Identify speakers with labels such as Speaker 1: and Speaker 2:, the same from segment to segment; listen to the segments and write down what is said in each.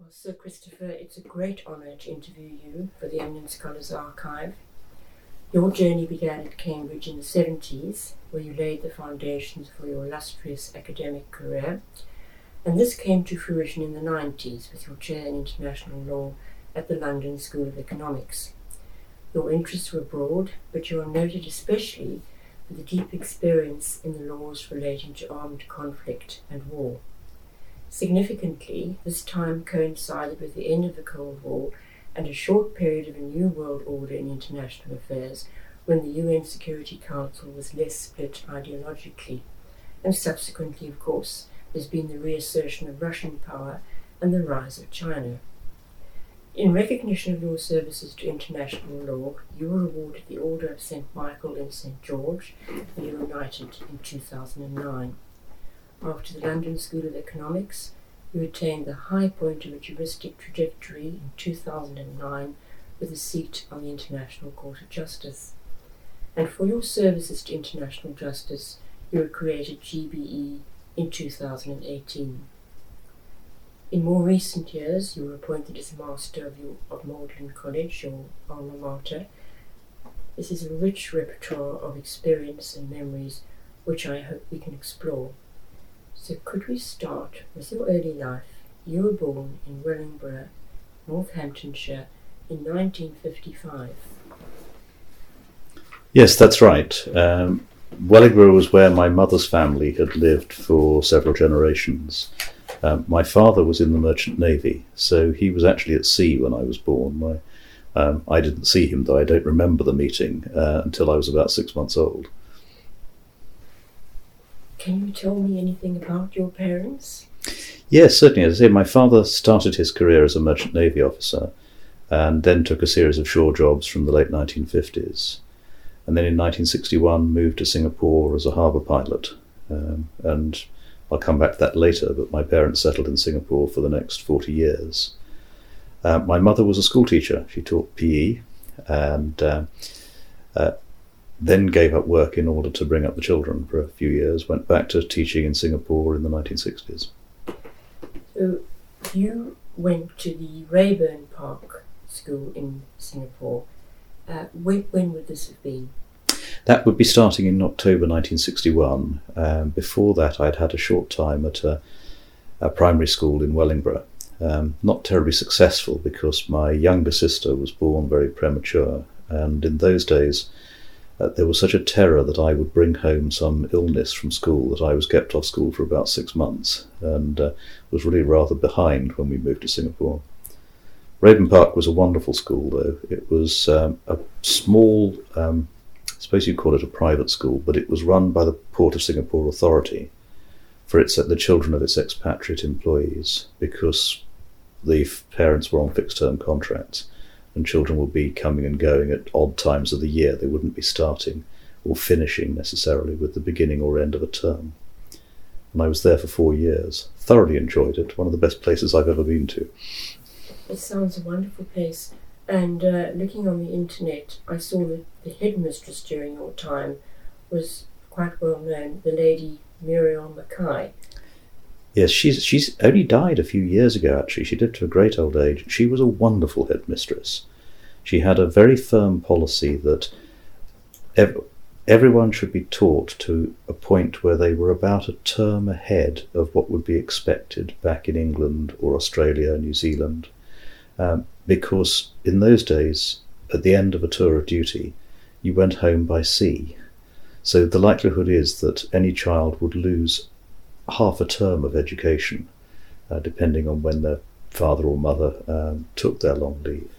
Speaker 1: Well, Sir Christopher, it's a great honour to interview you for the Eminent Scholars Archive. Your journey began at Cambridge in the 70s, where you laid the foundations for your illustrious academic career, and this came to fruition in the 90s with your chair in international law at the London School of Economics. Your interests were broad, but you are noted especially for the deep experience in the laws relating to armed conflict and war. Significantly, this time coincided with the end of the Cold War and a short period of a new world order in international affairs when the UN Security Council was less split ideologically. And subsequently, of course, there's been the reassertion of Russian power and the rise of China. In recognition of your services to international law, you were awarded the Order of St. Michael and St. George, and knighted in 2009. After the London School of Economics, you attained the high point of a juristic trajectory in 2009 with a seat on the International Court of Justice. And for your services to international justice, you were created GBE in 2018. In more recent years, you were appointed as Master of, your, of Magdalene College, your alma mater. This is a rich repertoire of experience and memories which I hope we can explore. So, could we start with your early life? You were born in Wellingborough, Northamptonshire, in 1955.
Speaker 2: Yes, that's right. Um, Wellingborough was where my mother's family had lived for several generations. Um, my father was in the Merchant Navy, so he was actually at sea when I was born. My, um, I didn't see him, though I don't remember the meeting uh, until I was about six months old.
Speaker 1: Can you tell me anything about your parents?
Speaker 2: Yes, certainly. As I say, my father started his career as a merchant navy officer and then took a series of shore jobs from the late 1950s. And then in 1961 moved to Singapore as a harbour pilot. Um, and I'll come back to that later, but my parents settled in Singapore for the next 40 years. Uh, my mother was a schoolteacher. She taught PE and uh, uh, then gave up work in order to bring up the children for a few years, went back to teaching in Singapore in the 1960s.
Speaker 1: So you went to the Raeburn Park School in Singapore. Uh, when, when would this have been?
Speaker 2: That would be starting in October 1961. Um, before that, I'd had a short time at a, a primary school in Wellingborough. Um, not terribly successful because my younger sister was born very premature, and in those days, uh, there was such a terror that I would bring home some illness from school that I was kept off school for about six months and uh, was really rather behind when we moved to Singapore. Raeburn Park was a wonderful school, though. It was um, a small, um, I suppose you'd call it a private school, but it was run by the Port of Singapore Authority for its, the children of its expatriate employees because the parents were on fixed term contracts and children would be coming and going at odd times of the year. They wouldn't be starting or finishing necessarily with the beginning or end of a term. And I was there for four years. Thoroughly enjoyed it. One of the best places I've ever been to.
Speaker 1: It sounds a wonderful place. And uh, looking on the internet, I saw that the headmistress during your time was quite well known, the lady Muriel Mackay.
Speaker 2: Yes, she's she's only died a few years ago. Actually, she lived to a great old age. She was a wonderful headmistress. She had a very firm policy that ev- everyone should be taught to a point where they were about a term ahead of what would be expected back in England or Australia, New Zealand, um, because in those days, at the end of a tour of duty, you went home by sea. So the likelihood is that any child would lose half a term of education, uh, depending on when their father or mother um, took their long leave.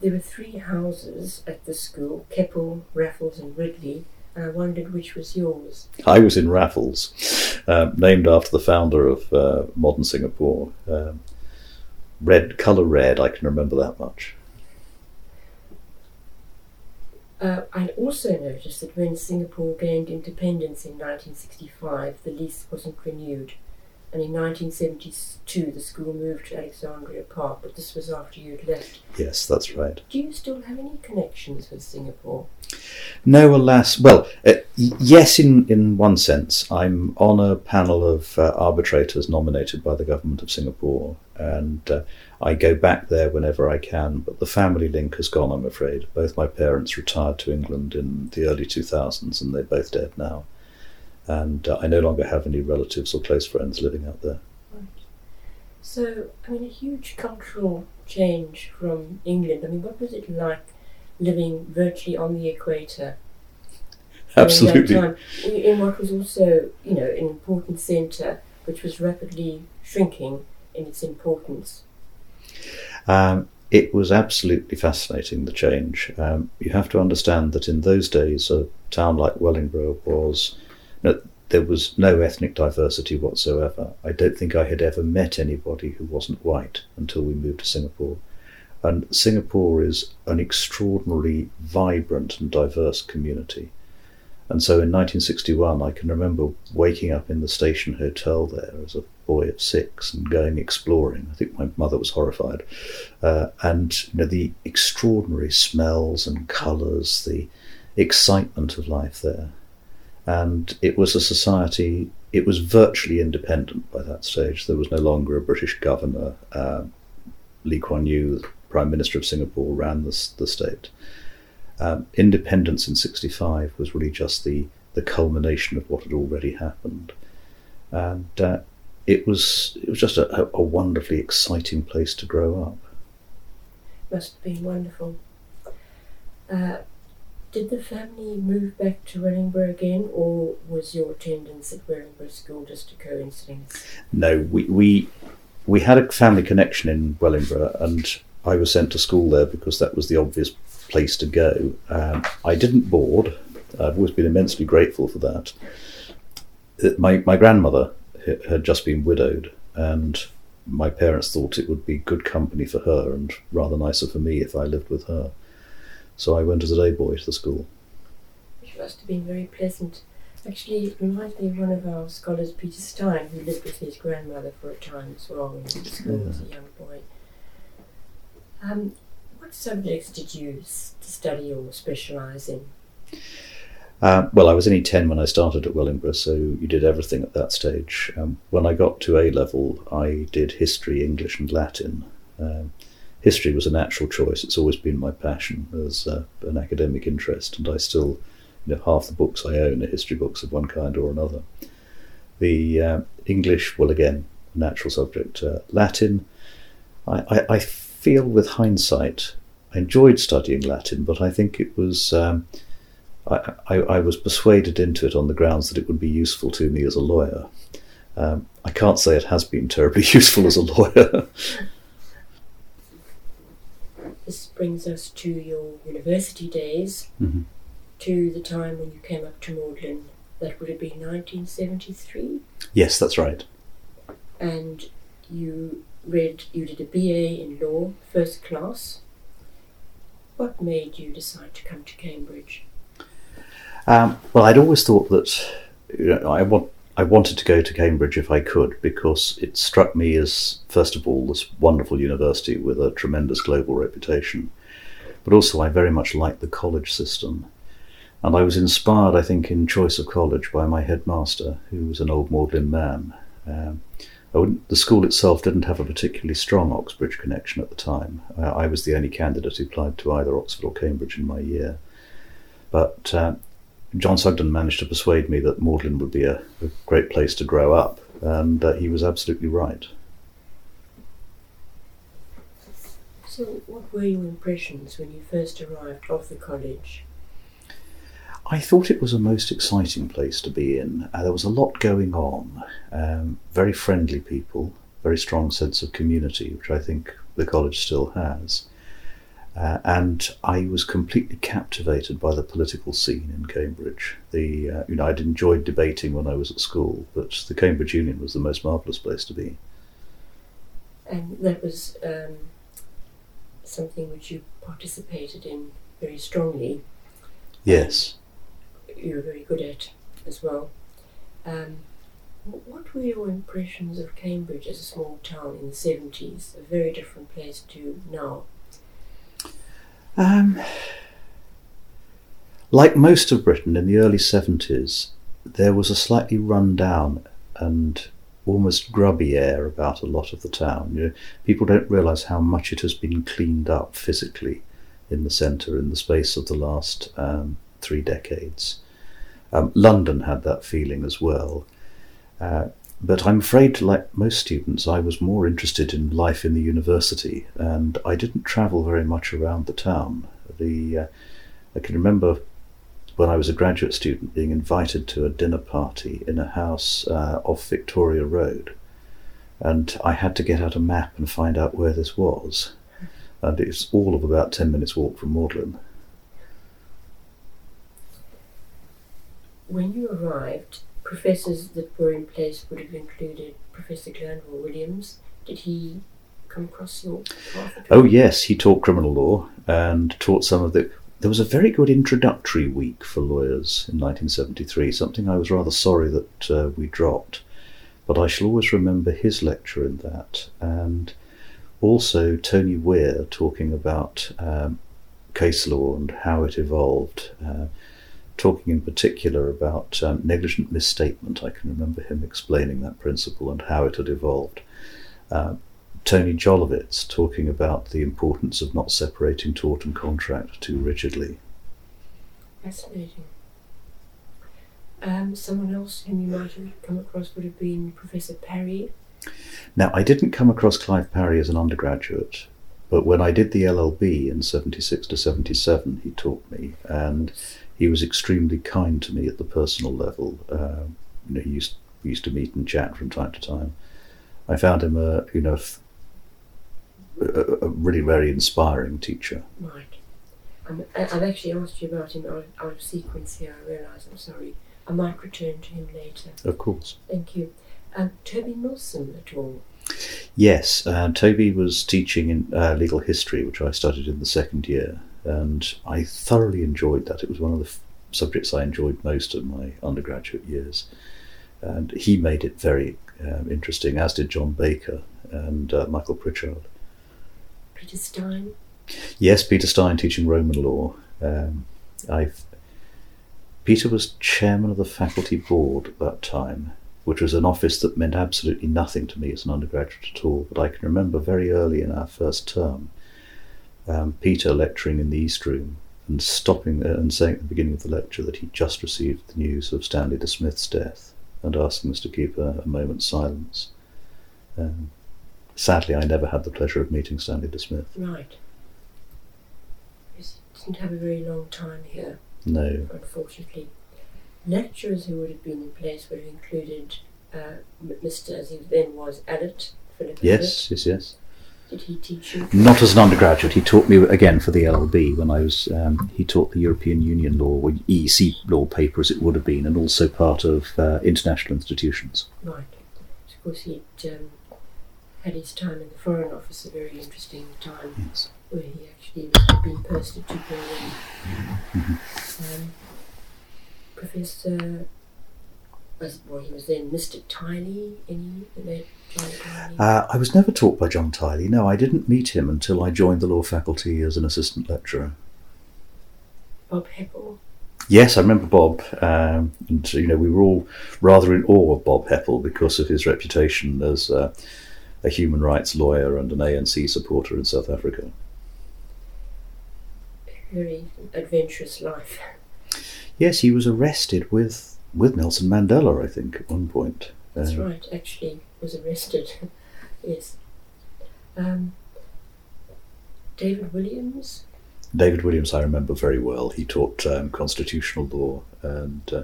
Speaker 1: There were three houses at the school Keppel, Raffles, and Ridley. And I wondered which was yours.
Speaker 2: I was in Raffles, um, named after the founder of uh, modern Singapore. Um, red, colour red, I can remember that much.
Speaker 1: Uh, I also noticed that when Singapore gained independence in 1965, the lease wasn't renewed. And in 1972, the school moved to Alexandra Park, but this was after you'd left.
Speaker 2: Yes, that's right.
Speaker 1: Do you still have any connections with Singapore?
Speaker 2: No, alas. Well, uh, y- yes, in, in one sense. I'm on a panel of uh, arbitrators nominated by the government of Singapore, and uh, I go back there whenever I can. But the family link has gone, I'm afraid. Both my parents retired to England in the early 2000s, and they're both dead now. And uh, I no longer have any relatives or close friends living out there.
Speaker 1: Right. So, I mean, a huge cultural change from England. I mean, what was it like living virtually on the equator?
Speaker 2: Absolutely.
Speaker 1: Time, in what was also, you know, an important centre which was rapidly shrinking in its importance.
Speaker 2: Um, it was absolutely fascinating, the change. Um, you have to understand that in those days, a town like Wellingborough was, no, there was no ethnic diversity whatsoever. I don't think I had ever met anybody who wasn't white until we moved to Singapore. And Singapore is an extraordinarily vibrant and diverse community. And so in 1961, I can remember waking up in the station hotel there as a boy of six and going exploring. I think my mother was horrified. Uh, and you know, the extraordinary smells and colours, the excitement of life there. And it was a society, it was virtually independent by that stage. There was no longer a British governor. Uh, Lee Kuan Yew, Prime Minister of Singapore, ran the, the state. Um, independence in 65 was really just the, the culmination of what had already happened. And uh, it was it was just a, a wonderfully exciting place to grow up.
Speaker 1: Must have been wonderful. Uh, did the family move back to Wellingborough again, or was your attendance at Wellingborough School just a coincidence?
Speaker 2: No, we, we we had a family connection in Wellingborough, and I was sent to school there because that was the obvious place to go. Um, I didn't board. I've always been immensely grateful for that. Uh, My my grandmother had just been widowed, and my parents thought it would be good company for her and rather nicer for me if I lived with her. So I went as a day boy to the school.
Speaker 1: Which must have been very pleasant. Actually, it reminds me of one of our scholars, Peter Stein, who lived with his grandmother for a time as well when he was at school as a young boy. Um, what subjects did you s- study or specialise in?
Speaker 2: Uh, well, I was only 10 when I started at Wellingborough, so you did everything at that stage. Um, when I got to A level, I did history, English, and Latin. Um, history was a natural choice. It's always been my passion as uh, an academic interest, and I still, you know, half the books I own are history books of one kind or another. The uh, English, well, again, natural subject. Uh, Latin, I, I, I feel with hindsight, I enjoyed studying Latin, but I think it was. Um, I, I, I was persuaded into it on the grounds that it would be useful to me as a lawyer. Um, I can't say it has been terribly useful as a lawyer.
Speaker 1: This brings us to your university days,
Speaker 2: Mhm.
Speaker 1: to the time when you came up to Magdalene. That would have been 1973,
Speaker 2: Yes, that's right.
Speaker 1: and you read, you did a BA in law, first class. What made you decide to come to Cambridge?
Speaker 2: Um, well, I'd always thought that you know, I want I wanted to go to Cambridge if I could because it struck me as first of all this wonderful university with a tremendous global reputation, but also I very much liked the college system, and I was inspired, I think, in choice of college by my headmaster, who was an old Magdalene man. Um, the school itself didn't have a particularly strong Oxbridge connection at the time. Uh, I was the only candidate who applied to either Oxford or Cambridge in my year. But uh, John Sugden managed to persuade me that Magdalene would be a, a great place to grow up, and uh, he was absolutely right.
Speaker 1: So, what were your impressions when you first arrived of the college?
Speaker 2: I thought it was a most exciting place to be in. Uh, there was a lot going on, um, very friendly people, very strong sense of community, which I think the college still has. Uh, and I was completely captivated by the political scene in Cambridge. The uh, you know I'd enjoyed debating when I was at school, but the Cambridge Union was the most marvellous place to be.
Speaker 1: And that was um, something which you participated in very strongly.
Speaker 2: Yes.
Speaker 1: You were very good at as well. Um, What were your impressions of Cambridge as a small town in the 70s? A very different place to now.
Speaker 2: Um, like most of Britain in the early 70s, there was a slightly run down and almost grubby air about a lot of the town. You know, people don't realise how much it has been cleaned up physically in the centre in the space of the last um, three decades. Um, London had that feeling as well. Uh, but I'm afraid, like most students, I was more interested in life in the university, and I didn't travel very much around the town. The uh, I can remember when I was a graduate student being invited to a dinner party in a house uh, off Victoria Road, and I had to get out a map and find out where this was. And it's all of about ten minutes walk from Magdalene.
Speaker 1: When you arrived, professors that were in place would have included Professor Glanville Williams. Did he come across your path?
Speaker 2: Oh yes, he taught criminal law and taught some of the. There was a very good introductory week for lawyers in 1973. Something I was rather sorry that uh, we dropped, but I shall always remember his lecture in that, and also Tony Weir talking about um, case law and how it evolved. Uh, talking in particular about um, negligent misstatement. I can remember him explaining that principle and how it had evolved. Uh, Tony Jolowicz talking about the importance of not separating tort and contract too rigidly.
Speaker 1: Fascinating. Um, someone else whom you might have come across would have been Professor Parry.
Speaker 2: Now, I didn't come across Clive Parry as an undergraduate, but when I did the LLB in 76 to 77, he taught me, and he was extremely kind to me at the personal level. Uh, you know, he used, we used to meet and chat from time to time. I found him a, you know, f- a, a really very inspiring teacher.
Speaker 1: Right. Um, I've actually asked you about him out, out of sequence here. I realise. I'm sorry. I might return to him later.
Speaker 2: Of course.
Speaker 1: Thank you. Um, Toby Milsom at all?
Speaker 2: Yes, uh, Toby was teaching in uh, legal history, which I studied in the second year, and I thoroughly enjoyed that. It was one of the f- subjects I enjoyed most of my undergraduate years, and he made it very um, interesting, as did John Baker and uh, Michael Pritchard.
Speaker 1: Peter Stein?
Speaker 2: Yes, Peter Stein teaching Roman law. Um, I've Peter was chairman of the faculty board at that time, which was an office that meant absolutely nothing to me as an undergraduate at all. But I can remember very early in our first term, um, Peter lecturing in the East Room and stopping uh, and saying at the beginning of the lecture that he'd just received the news of Stanley de Smith's death and asking us to keep a, a moment's silence. Um, sadly, I never had the pleasure of meeting Stanley de Smith.
Speaker 1: Right. Yes, didn't have a very long time here,
Speaker 2: No.
Speaker 1: unfortunately. Lecturers who would have been in place would have included uh, Mr. as he then was, Allott, Philip.
Speaker 2: Yes, yes, yes.
Speaker 1: Did he teach you?
Speaker 2: Not as an undergraduate. He taught me again for the LLB when I was. Um, he taught the European Union law, or EEC law paper, as it would have been, and also part of uh, international institutions.
Speaker 1: Right. So of course, he'd um, had his time in the Foreign Office, a very interesting time
Speaker 2: Yes.
Speaker 1: where he actually was being posted to Berlin. Um, Professor, was, well, he was then Mr. Tiley, any the late John Tiley?
Speaker 2: Uh, I was never taught by John Tiley. No, I didn't meet him until I joined the law faculty as an assistant lecturer.
Speaker 1: Bob Hepple?
Speaker 2: Yes, I remember Bob, um, and you know we were all rather in awe of Bob Hepple because of his reputation as uh, a human rights lawyer and an ANC supporter in South Africa.
Speaker 1: Very adventurous life.
Speaker 2: Yes, he was arrested with with Nelson Mandela, I think, at one point.
Speaker 1: That's
Speaker 2: Uh,
Speaker 1: right, actually was arrested. yes. Um, David Williams?
Speaker 2: David Williams, I remember very well. He taught um, constitutional law, and uh,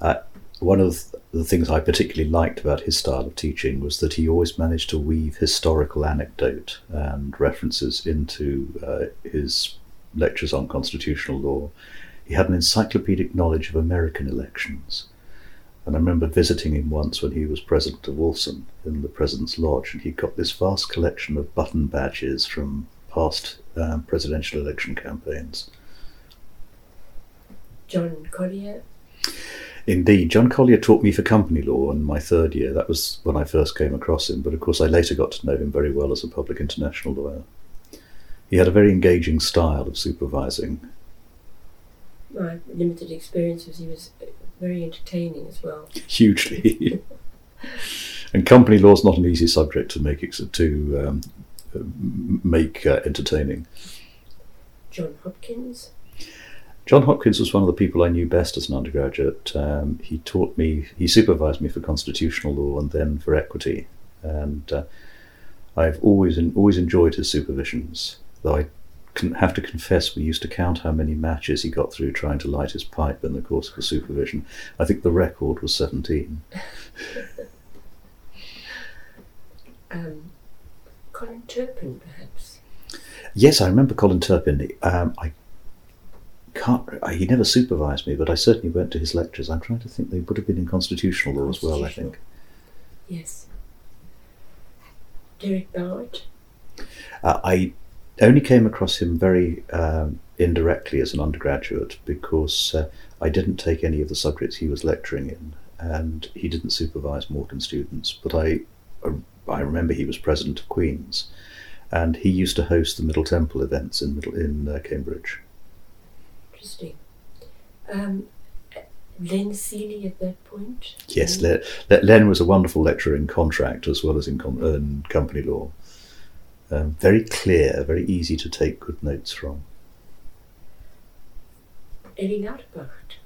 Speaker 2: uh, one of the things I particularly liked about his style of teaching was that he always managed to weave historical anecdote and references into uh, his lectures on constitutional law. He had an encyclopedic knowledge of American elections. And I remember visiting him once when he was president of Wolfson in the President's Lodge, and he got this vast collection of button badges from past um, presidential election campaigns.
Speaker 1: John Collier?
Speaker 2: Indeed, John Collier taught me for company law in my third year. That was when I first came across him, but of course I later got to know him very well as a public international lawyer. He had a very engaging style of supervising.
Speaker 1: My limited experience was he was very entertaining as well.
Speaker 2: Hugely. and company law is not an easy subject to make to um, make uh, entertaining.
Speaker 1: John Hopkins.
Speaker 2: John Hopkins was one of the people I knew best as an undergraduate. Um, he taught me, he supervised me for constitutional law and then for equity, and uh, I've always always enjoyed his supervisions. Though I can have to confess, we used to count how many matches he got through trying to light his pipe in the course of a supervision. I think the record was seventeen.
Speaker 1: um, Colin Turpin, perhaps.
Speaker 2: Yes, I remember Colin Turpin. Um, I can't. He never supervised me, but I certainly went to his lectures. I'm trying to think they would have been in constitutional law as well. I think.
Speaker 1: Yes. Derek Bowett.
Speaker 2: Uh, I only came across him very um, indirectly as an undergraduate because uh, I didn't take any of the subjects he was lecturing in, and he didn't supervise Morgan students. But I, uh, I remember he was president of Queen's, and he used to host the Middle Temple events in Middle in uh, Cambridge.
Speaker 1: Interesting. Um, Len Sealy at that point?
Speaker 2: Yes, Len, Len was a wonderful lecturer in contract as well as in, com- in company law. Um, very clear, very easy to take good notes from.
Speaker 1: Ellie Lauterpacht?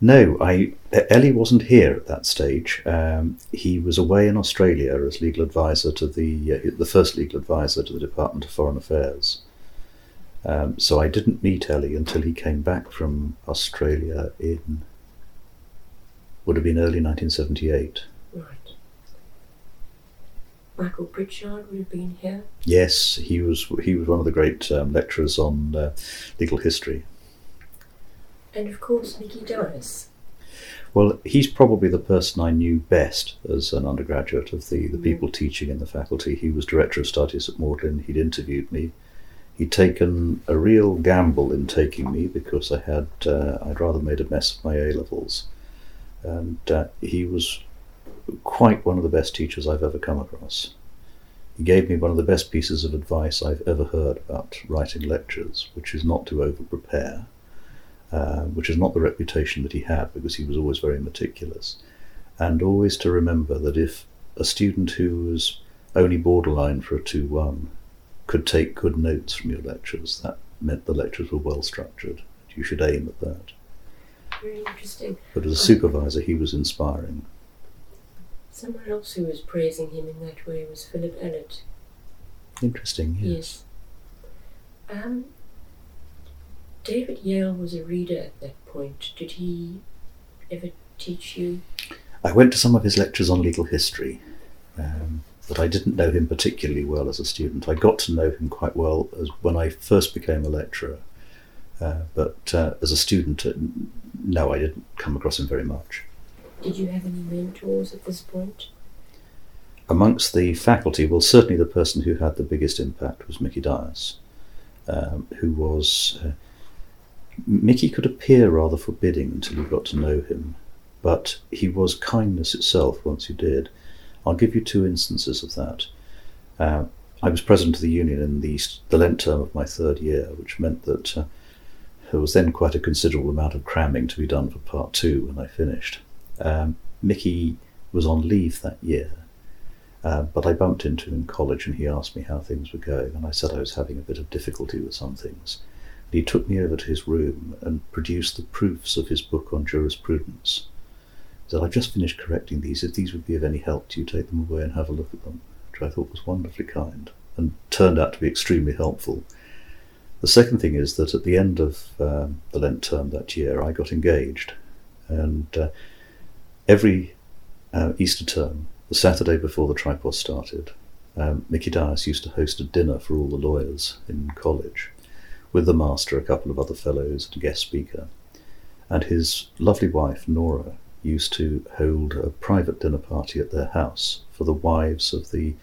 Speaker 2: No, I Ellie wasn't here at that stage. Um, he was away in Australia as legal advisor to the uh, the first legal advisor to the Department of Foreign Affairs. Um, so I didn't meet Ellie until he came back from Australia in would have been early 1978.
Speaker 1: Michael Pritchard would have been here.
Speaker 2: Yes, he was. He was one of the great um, lecturers on uh, legal history.
Speaker 1: And of course, Nicky Dias.
Speaker 2: Well, he's probably the person I knew best as an undergraduate of the, the mm. people teaching in the faculty. He was director of studies at Magdalene. He'd interviewed me he'd taken a real gamble in taking me because I had uh, I'd rather made a mess of my A levels, and uh, he was quite one of the best teachers I've ever come across. He gave me one of the best pieces of advice I've ever heard about writing lectures, which is not to over prepare, uh, which is not the reputation that he had because he was always very meticulous, and always to remember that if a student who was only borderline for a 2 1 could take good notes from your lectures. That meant the lectures were well structured. You should aim at that.
Speaker 1: Very interesting.
Speaker 2: But as a supervisor, he was inspiring.
Speaker 1: Someone else who was praising him in that way was Philip Allott.
Speaker 2: Interesting, yes.
Speaker 1: yes. Um, David Yale was a reader at that point. Did he ever teach you?
Speaker 2: I went to some of his lectures on legal history. Um, but I didn't know him particularly well as a student. I got to know him quite well as when I first became a lecturer, uh, but uh, as a student, uh, no, I didn't come across him very much.
Speaker 1: Did you have any mentors at this point?
Speaker 2: Amongst the faculty, well, certainly the person who had the biggest impact was Mickey Dias, um, who was. Uh, Mickey could appear rather forbidding until you got to know him, but he was kindness itself once you did. I'll give you two instances of that. Uh, I was president of the union in the, the Lent term of my third year, which meant that uh, there was then quite a considerable amount of cramming to be done for part two when I finished. Um, Mickey was on leave that year, uh, but I bumped into him in college and he asked me how things were going, and I said I was having a bit of difficulty with some things. And he took me over to his room and produced the proofs of his book on jurisprudence He said, I've just finished correcting these. If these would be of any help to you, take them away and have a look at them, which I thought was wonderfully kind and turned out to be extremely helpful. The second thing is that at the end of um, the Lent term that year, I got engaged. And uh, every uh, Easter term, the Saturday before the tripos started, um, Mickey Dias used to host a dinner for all the lawyers in college with the master, a couple of other fellows, and a guest speaker. And his lovely wife, Nora, used to hold a private dinner party at their house for the wives of the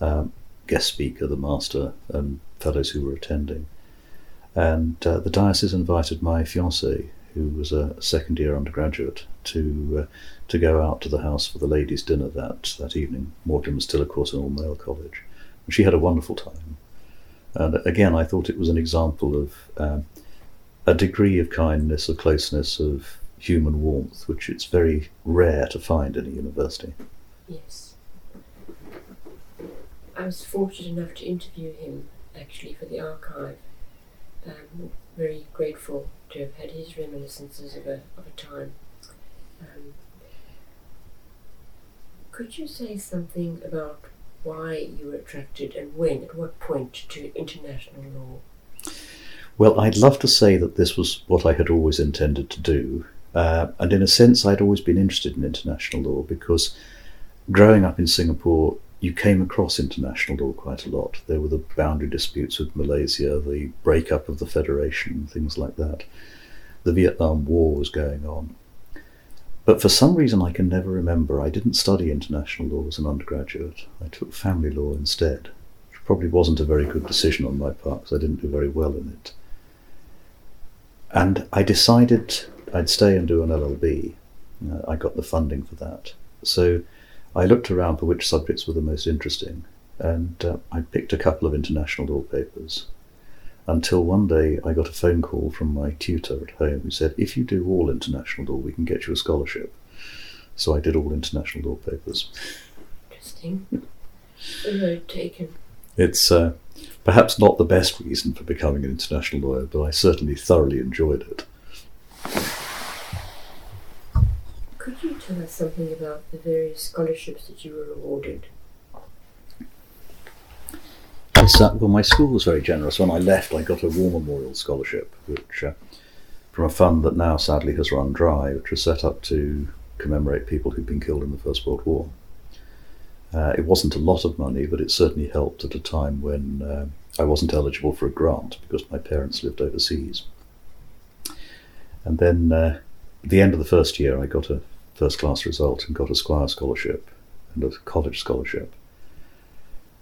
Speaker 2: um, guest speaker, the master, and fellows who were attending. And uh, the Diases invited my fiancée, who was a second year undergraduate, to uh, to go out to the house for the ladies' dinner that, that evening. Magdalene was still, of course, an all male college. And she had a wonderful time. And again, I thought it was an example of um, a degree of kindness, of closeness, of human warmth, which it's very rare to find in a university.
Speaker 1: Yes. I was fortunate enough to interview him actually for the archive. Um, very grateful to have had his reminiscences of a, of a time. Um, could you say something about why you were attracted and when, at what point, to international law?
Speaker 2: Well, I'd love to say that this was what I had always intended to do. Uh, and in a sense, I'd always been interested in international law because growing up in Singapore, you came across international law quite a lot. There were the boundary disputes with Malaysia, the breakup of the Federation, things like that. The Vietnam War was going on. But for some reason I can never remember, I didn't study international law as an undergraduate. I took family law instead, which probably wasn't a very good decision on my part because I didn't do very well in it. And I decided I'd stay and do an LLB. Uh, I got the funding for that. So I looked around for which subjects were the most interesting, and uh, I picked a couple of international law papers until one day I got a phone call from my tutor at home who said, If you do all international law, we can get you a scholarship. So I did all international law papers.
Speaker 1: Interesting. Very taken.
Speaker 2: It's uh, perhaps not the best reason for becoming an international lawyer, but I certainly thoroughly enjoyed it.
Speaker 1: Could you tell us something about the various scholarships that you were awarded?
Speaker 2: Yes, well, my school was very generous. When I left, I got a War Memorial Scholarship, which uh, from a fund that now sadly has run dry, which was set up to commemorate people who'd been killed in the First World War. Uh, it wasn't a lot of money, but it certainly helped at a time when uh, I wasn't eligible for a grant because my parents lived overseas. And then, uh, at the end of the first year, I got a first class result and got a Squire Scholarship and a college scholarship.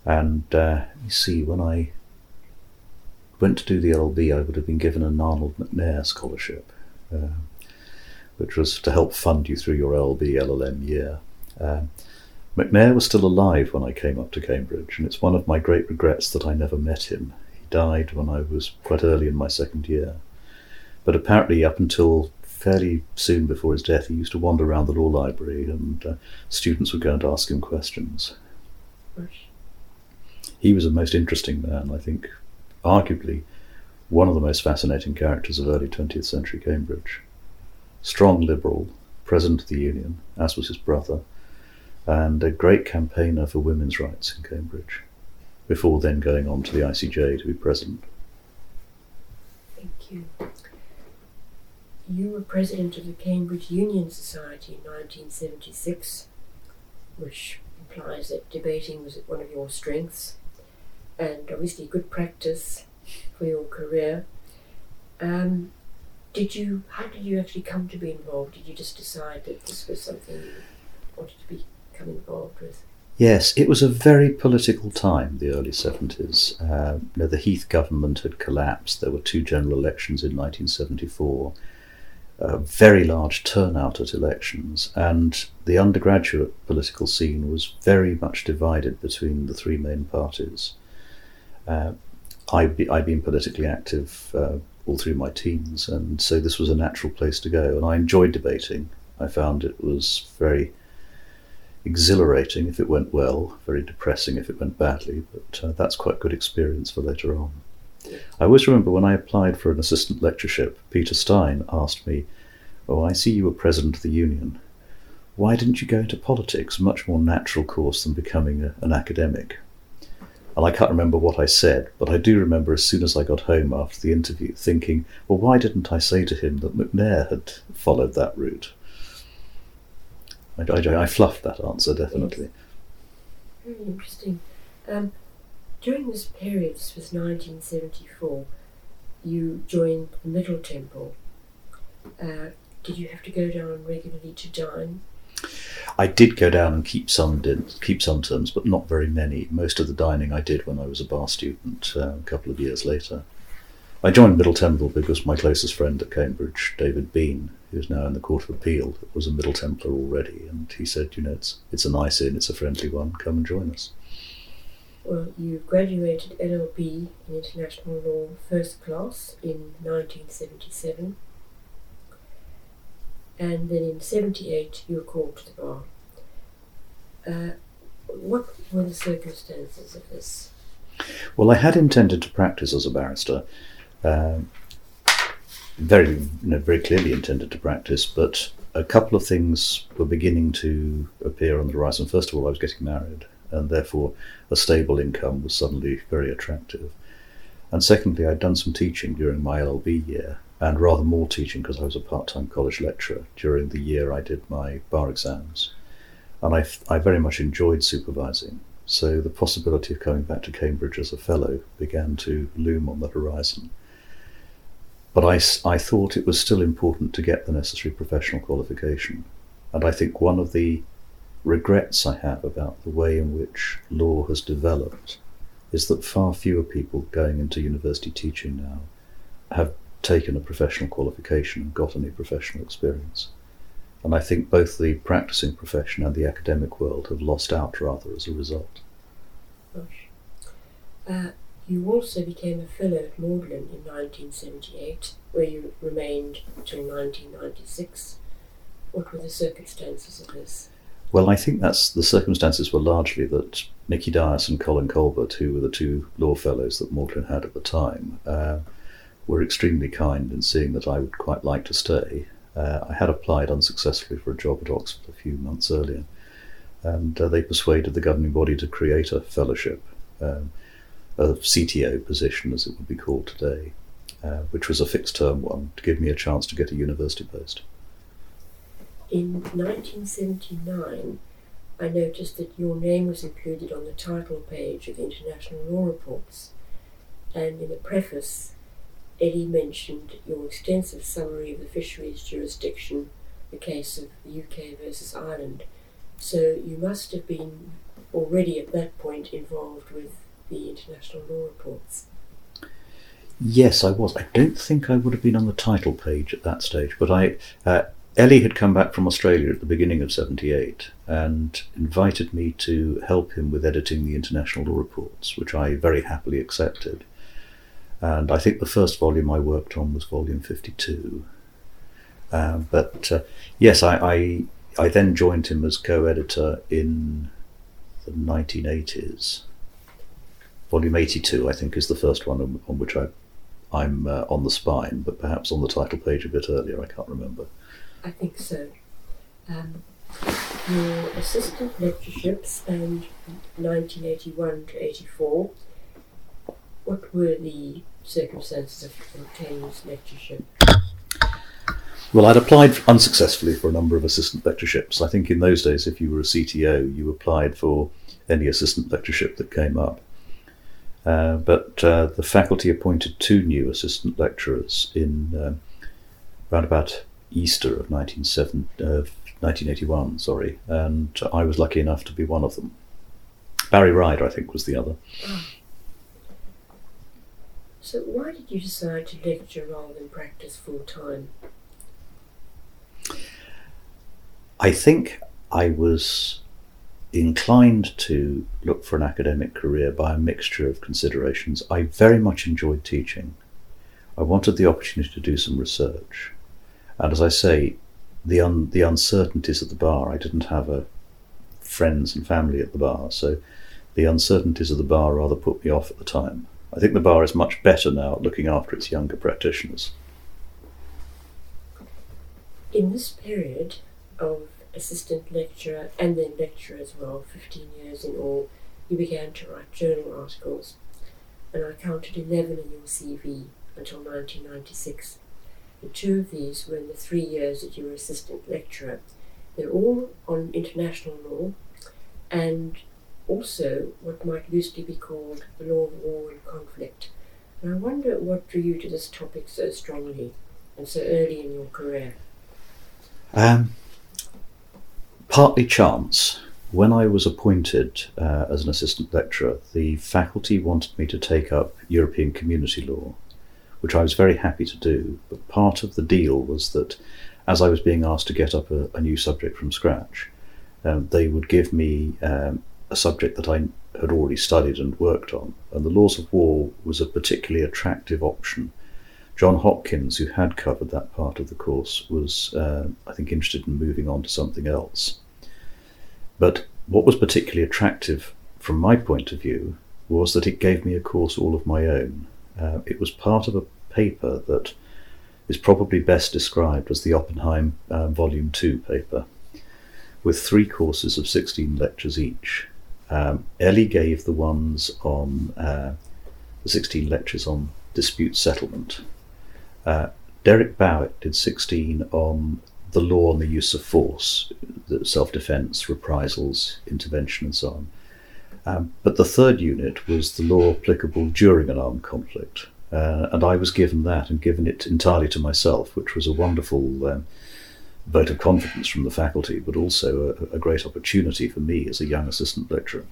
Speaker 2: And uh, you see, when I went to do the LLB, I would have been given an Arnold McNair scholarship, uh, which was to help fund you through your LLB LLM year. Uh, McNair was still alive when I came up to Cambridge, and it's one of my great regrets that I never met him. He died when I was quite early in my second year. But apparently, up until fairly soon before his death, he used to wander around the law library, and uh, students would go and ask him questions he was a most interesting man. I think, arguably, one of the most fascinating characters of early 20th century Cambridge. Strong liberal, president of the Union, as was his brother, and a great campaigner for women's rights in Cambridge, before then going on to the ICJ to be president.
Speaker 1: Thank you. You were president of the Cambridge Union Society in 1976, which implies that debating was one of your strengths and obviously good practice for your career. Um, did you? How did you actually come to be involved? Did you just decide that this was something you wanted to become involved with?
Speaker 2: Yes, it was a very political time, the early 70s. Uh, you know, the Heath government had collapsed. There were two general elections in 1974, a very large turnout at elections, and the undergraduate political scene was very much divided between the three main parties. Uh, I'd, be, I'd been politically active uh, all through my teens, and so this was a natural place to go. And I enjoyed debating. I found it was very exhilarating if it went well, very depressing if it went badly, but uh, that's quite good experience for later on. I always remember when I applied for an assistant lectureship, Peter Stein asked me, Oh, I see you were president of the union. Why didn't you go into politics? Much more natural course than becoming a, an academic. And I can't remember what I said, but I do remember as soon as I got home after the interview thinking, well, why didn't I say to him that McNair had followed that route? I, I, I fluffed that answer, definitely.
Speaker 1: Very interesting. Um, during this period, this was 1974, you joined the Middle Temple. Uh, did you have to go down regularly to dine?
Speaker 2: I did go down and keep some din- keep some terms, but not very many. Most of the dining I did when I was a bar student uh, a couple of years later. I joined Middle Temple because my closest friend at Cambridge, David Bean, who's now in the Court of Appeal, was a Middle Templar already, and he said, you know, it's it's a nice inn, it's a friendly one, come and join us.
Speaker 1: Well, you graduated LLB in International Law First Class in 1977, and then in 78 you were called to the bar. Uh, what were the circumstances of this?
Speaker 2: Well, I had intended to practice as a barrister. Um, very, you know, very clearly intended to practice, but a couple of things were beginning to appear on the horizon. First of all, I was getting married, and therefore a stable income was suddenly very attractive. And secondly, I'd done some teaching during my LLB year, and rather more teaching because I was a part time college lecturer during the year I did my bar exams. And I, I very much enjoyed supervising, so the possibility of coming back to Cambridge as a fellow began to loom on the horizon. But I, I thought it was still important to get the necessary professional qualification. And I think one of the regrets I have about the way in which law has developed is that far fewer people going into university teaching now have taken a professional qualification and got any professional experience. And I think both the practicing profession and the academic world have lost out rather as a result.
Speaker 1: Uh, you also became a fellow at Magdalene in 1978, where you remained until 1996. What were the circumstances of this?
Speaker 2: Well, I think that's the circumstances were largely that Nicky Dias and Colin Kolbert, who were the two law fellows that Magdalene had at the time, uh, were extremely kind in seeing that I would quite like to stay. Uh, I had applied unsuccessfully for a job at Oxford a few months earlier, and uh, they persuaded the governing body to create a fellowship, um, a CTO position as it would be called today, uh, which was a fixed term one to give me a chance to get a university post.
Speaker 1: In 1979, I noticed that your name was included on the title page of the International Law Reports, and in the preface, Eddie mentioned your extensive summary of the fisheries jurisdiction, the case of the UK versus Ireland. So you must have been already at that point involved with the international law reports.
Speaker 2: Yes, I was. I don't think I would have been on the title page at that stage, but I. Uh, Ellie had come back from Australia at the beginning of 78 and invited me to help him with editing the international law reports, which I very happily accepted. And I think the first volume I worked on was volume 52. Uh, but uh, yes, I, I, I then joined him as co editor in the 1980s. Volume 82, I think, is the first one on, on which I, I'm uh, on the spine, but perhaps on the title page a bit earlier, I can't remember.
Speaker 1: I think so. Um, your assistant lectureship spanned 1981 to 84 what were the circumstances of obtaining this lectureship?
Speaker 2: Well, I'd applied unsuccessfully for a number of assistant lectureships. I think in those days, if you were a CTO, you applied for any assistant lectureship that came up. Uh, but uh, the faculty appointed two new assistant lecturers in um, around about Easter of 1981, uh, sorry, and I was lucky enough to be one of them. Barry Rider, I think, was the other. Oh.
Speaker 1: So, why did you decide to lecture rather than practice full time?
Speaker 2: I think I was inclined to look for an academic career by a mixture of considerations. I very much enjoyed teaching. I wanted the opportunity to do some research. And as I say, the, un- the uncertainties at the bar, I didn't have a friends and family at the bar, so the uncertainties of the bar rather put me off at the time. I think the bar is much better now at looking after its younger practitioners.
Speaker 1: In this period of assistant lecturer and then lecturer as well, 15 years in all, you began to write journal articles, and I counted 11 in your CV until 1996. The two of these were in the three years that you were assistant lecturer. They're all on international law, and also what might loosely be called the law of war and conflict. And I wonder what drew you to this topic so strongly and so early in your career.
Speaker 2: Um, partly chance. When I was appointed uh, as an assistant lecturer, the faculty wanted me to take up European community law, which I was very happy to do. But part of the deal was that as I was being asked to get up a, a new subject from scratch, um, they would give me um, a subject that I had already studied and worked on, and the laws of war was a particularly attractive option. John Hopkins, who had covered that part of the course, was, uh, I think, interested in moving on to something else. But what was particularly attractive from my point of view was that it gave me a course all of my own. Uh, it was part of a paper that is probably best described as the Oppenheim uh, Volume 2 paper, with three courses of 16 lectures each. Um, Ellie gave the ones on uh, the 16 lectures on dispute settlement. Uh, Derek Bowett did 16 on the law on the use of force, self defence, reprisals, intervention, and so on. Um, but the third unit was the law applicable during an armed conflict. Uh, and I was given that and given it entirely to myself, which was a wonderful um, vote of confidence from the faculty, but also a, a, great opportunity for me as a young assistant lecturer.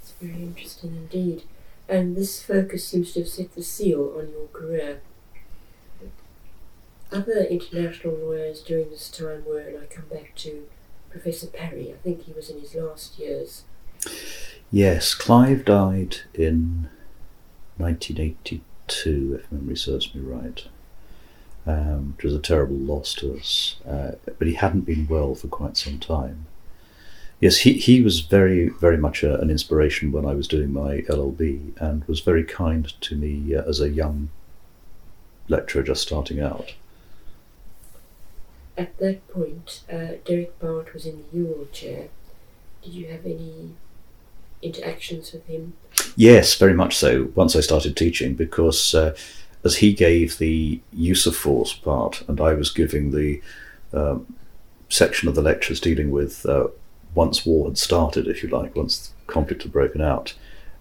Speaker 1: It's very interesting indeed. And this focus seems to have set the seal on your career. Other international lawyers during this time were, and I come back to Professor Parry, I think he was in his last years.
Speaker 2: Yes, Clive died in 1982, if memory serves me right, um, which was a terrible loss to us. Uh, but he hadn't been well for quite some time. Yes, he, he was very, very much a, an inspiration when I was doing my LLB and was very kind to me uh, as a young lecturer just starting out.
Speaker 1: At that point, uh, Derek Bowett was in the Whewell chair. Did you have any interactions with him?
Speaker 2: Yes, very much so. Once I started teaching, because uh, as he gave the use of force part, and I was giving the um, section of the lectures dealing with uh, once war had started, if you like, once conflict had broken out.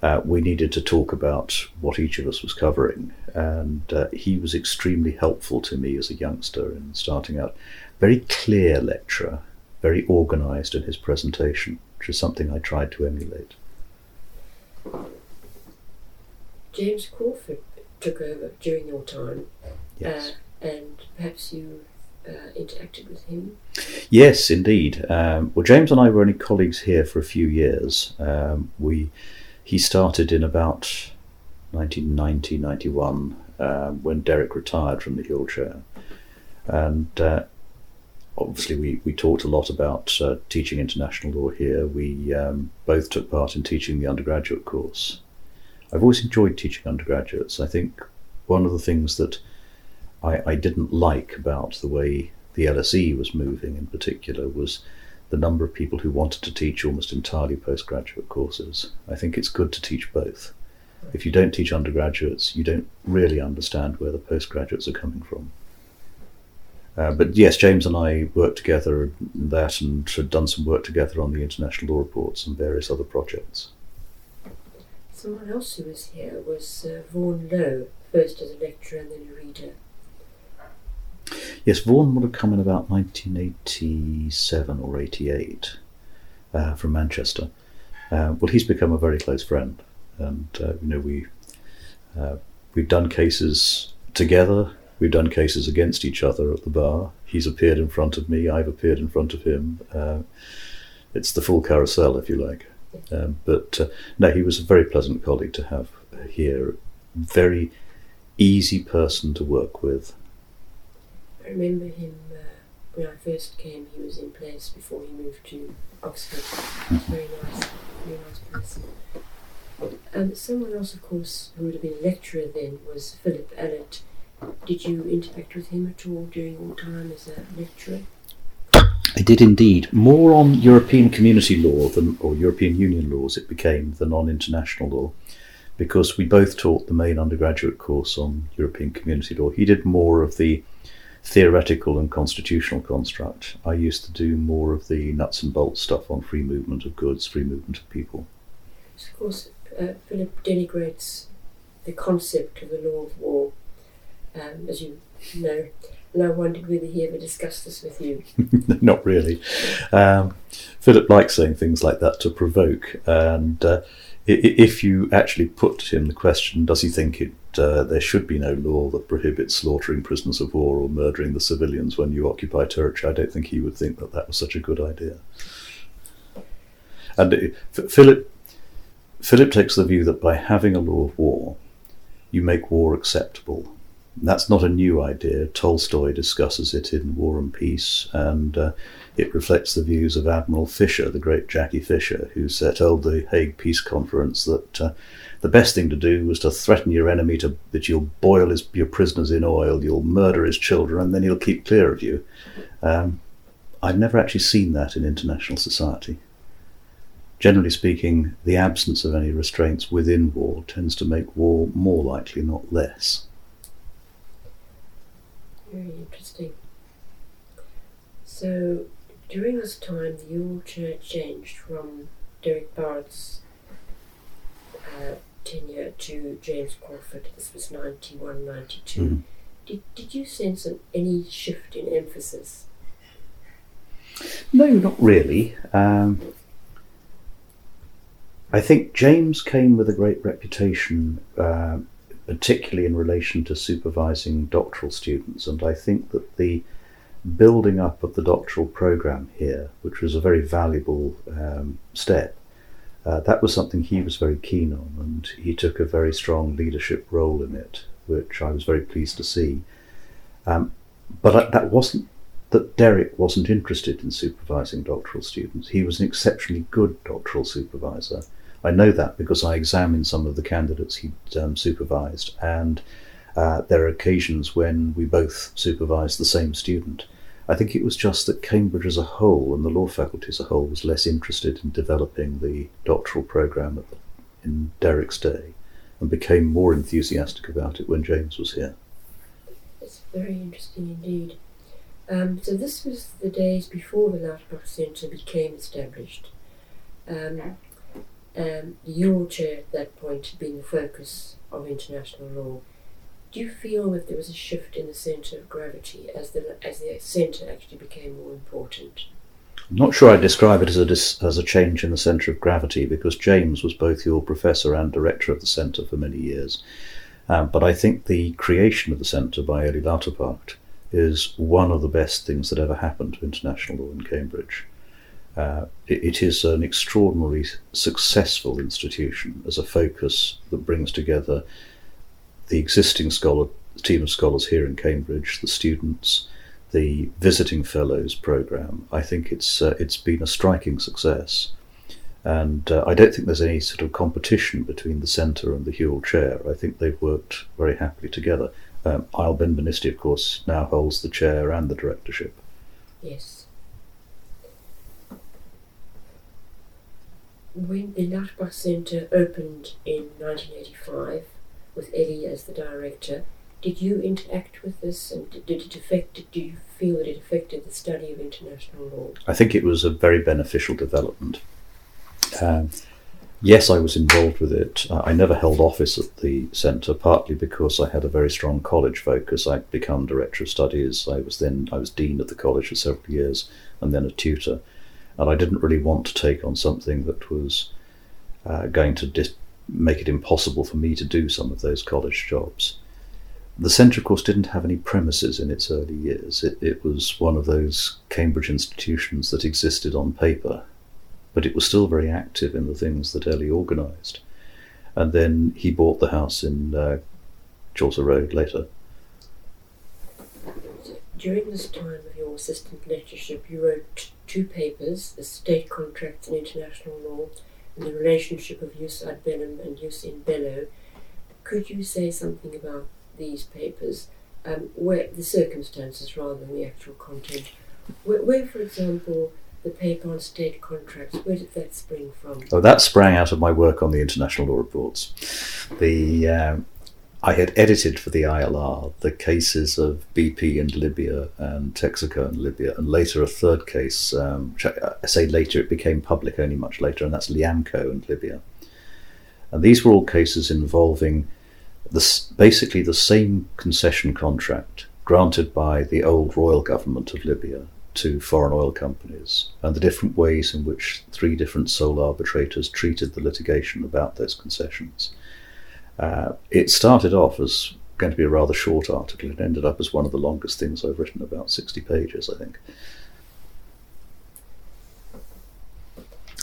Speaker 2: Uh, we needed to talk about what each of us was covering, and uh, he was extremely helpful to me as a youngster in starting out. Very clear lecturer, very organised in his presentation, which is something I tried to emulate.
Speaker 1: James Crawford took over during your time,
Speaker 2: yes.
Speaker 1: uh, and perhaps you uh, interacted with him.
Speaker 2: Yes, indeed. Um, well, James and I were only colleagues here for a few years. Um, we he started in about 1990, 91 um, when Derek retired from the chair, and uh, obviously we, we talked a lot about uh, teaching international law here. We um, both took part in teaching the undergraduate course. I've always enjoyed teaching undergraduates. I think one of the things that I, I didn't like about the way the LSE was moving in particular was the number of people who wanted to teach almost entirely postgraduate courses. I think it's good to teach both. If you don't teach undergraduates, you don't really understand where the postgraduates are coming from. Uh, but yes, James and I worked together in that and had done some work together on the international law reports and various other projects.
Speaker 1: Someone else who was here was uh, Vaughan Lowe, first as a lecturer and then a reader.
Speaker 2: Yes, Vaughan would have come in about 1987 or 88 uh, from Manchester. Uh, well, he's become a very close friend, and uh, you know we uh, we've done cases together We've done cases against each other at the bar. He's appeared in front of me. I've appeared in front of him. Uh, it's the full carousel, if you like. Um, but uh, no, he was a very pleasant colleague to have here. Very easy person to work with.
Speaker 1: I remember him uh, when I first came. He was in place before he moved to Oxford. Very nice, very nice person. Um, someone else, of course, who would have been a lecturer then was Philip Allott did you interact with him at all during your time as a lecturer?
Speaker 2: I did indeed. More on European community law than, or European Union laws it became than on international law, because we both taught the main undergraduate course on European community law. He did more of the theoretical and constitutional construct. I used to do more of the nuts and bolts stuff on free movement of goods, free movement of people.
Speaker 1: So of course, uh, Philip denigrates the concept of the law of war um, as you know. And I wondered whether he ever discussed this with you.
Speaker 2: Not really. Um, Philip likes saying things like that to provoke, and uh, if you actually put him the question, does he think it uh, there should be no law that prohibits slaughtering prisoners of war or murdering the civilians when you occupy territory, I don't think he would think that that was such a good idea. And it, Philip, Philip takes the view that by having a law of war, you make war acceptable. That's not a new idea. Tolstoy discusses it in War and Peace, and uh, it reflects the views of Admiral Fisher, the great Jackie Fisher, who said, told the Hague Peace Conference that uh, the best thing to do was to threaten your enemy to, that you'll boil his, your prisoners in oil, you'll murder his children, and then he'll keep clear of you. Um, I've never actually seen that in international society. Generally speaking, the absence of any restraints within war tends to make war more likely, not less.
Speaker 1: Very interesting. So, during this time, the Whewell Church changed from Derek Bowett's uh, tenure to James Crawford. This was 91 92. Mm. Did, did you sense an, any shift in emphasis?
Speaker 2: No, not really. Um, I think James came with a great reputation, uh, particularly in relation to supervising doctoral students, and I think that the building up of the doctoral program here, which was a very valuable um, step, uh, that was something he was very keen on, and he took a very strong leadership role in it, which I was very pleased to see. Um, but that wasn't that Derek wasn't interested in supervising doctoral students. He was an exceptionally good doctoral supervisor. I know that because I examined some of the candidates he'd um, supervised, and uh, there are occasions when we both supervised the same student. I think it was just that Cambridge as a whole and the law faculty as a whole was less interested in developing the doctoral programme in Derek's day and became more enthusiastic about it when James was here.
Speaker 1: It's very interesting indeed. Um, so this was the days before the Lauterpacht Centre became established. Um, um, your chair at that point been the focus of international law. Do you feel that there was a shift in the centre of gravity as the as the centre actually became more important?
Speaker 2: I'm not sure I'd describe it as a as a change in the centre of gravity because James was both your professor and director of the centre for many years. Um, but I think the creation of the centre by Elly Lauterpacht is one of the best things that ever happened to international law in Cambridge. Uh, it, it is an extraordinarily successful institution as a focus that brings together the existing scholar team of scholars here in Cambridge, the students, the visiting fellows program. I think it's uh, it's been a striking success, and uh, I don't think there's any sort of competition between the centre and the Whewell Chair. I think they've worked very happily together. Um, Eyal Benvenisti, of course, now holds the chair and the directorship.
Speaker 1: Yes. When the Lauterpacht Centre opened in 1985, with Elly as the director, did you interact with this and did it affect, do you feel that it affected the study of international law?
Speaker 2: I think it was a very beneficial development. Um, yes, I was involved with it. I never held office at the centre, partly because I had a very strong college focus. I'd become director of studies. I was then I was dean of the college for several years, and then a tutor. And I didn't really want to take on something that was uh, going to dis- make it impossible for me to do some of those college jobs. The centre, of course, didn't have any premises in its early years. It, it was one of those Cambridge institutions that existed on paper, but it was still very active in the things that Elly organised. And then he bought the house in uh, Chaucer Road later.
Speaker 1: During this time of your assistant lectureship, you wrote two papers, The State Contracts and International Law and the relationship of jus ad bellum and jus in bello. Could you say something about these papers, um, where the circumstances rather than the actual content? Where, where, for example, the paper on state contracts, where did that spring from?
Speaker 2: Oh, that sprang out of my work on the international law reports. The um, I had edited for the ILR the cases of BP and Libya and Texaco and Libya, and later a third case. Um, I say later, it became public only much later, and that's Liamco and Libya. And these were all cases involving this, basically the same concession contract granted by the old royal government of Libya to foreign oil companies, and the different ways in which three different sole arbitrators treated the litigation about those concessions. Uh, it started off as going to be a rather short article. It ended up as one of the longest things I've written, about 60 pages, I think.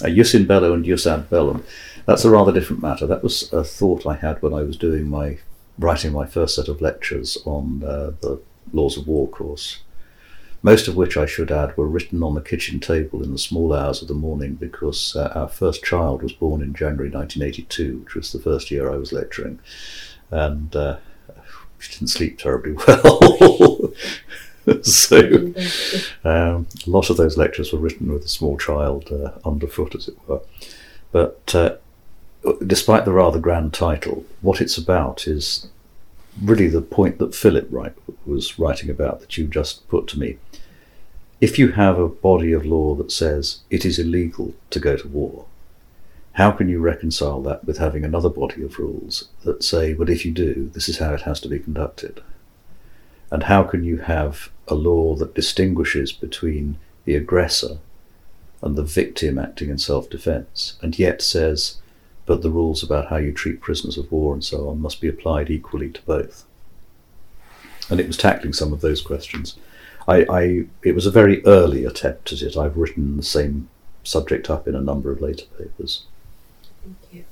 Speaker 2: Uh, Jus in bello and Jus ad bellum. That's a rather different matter. That was a thought I had when I was doing my writing my first set of lectures on uh, the laws of war course. Most of which I should add were written on the kitchen table in the small hours of the morning because uh, our first child was born in January 1982, which was the first year I was lecturing, and uh, she didn't sleep terribly well. so um, a lot of those lectures were written with a small child uh, underfoot, as it were. But uh, despite the rather grand title, what it's about is really the point that Philip was writing about that you just put to me. If you have a body of law that says it is illegal to go to war, how can you reconcile that with having another body of rules that say, but if you do, this is how it has to be conducted? And how can you have a law that distinguishes between the aggressor and the victim acting in self defense, and yet says, but the rules about how you treat prisoners of war and so on must be applied equally to both? And it was tackling some of those questions. I, I, it was a very early attempt at it. I've written the same subject up in a number of later papers.
Speaker 1: Thank you.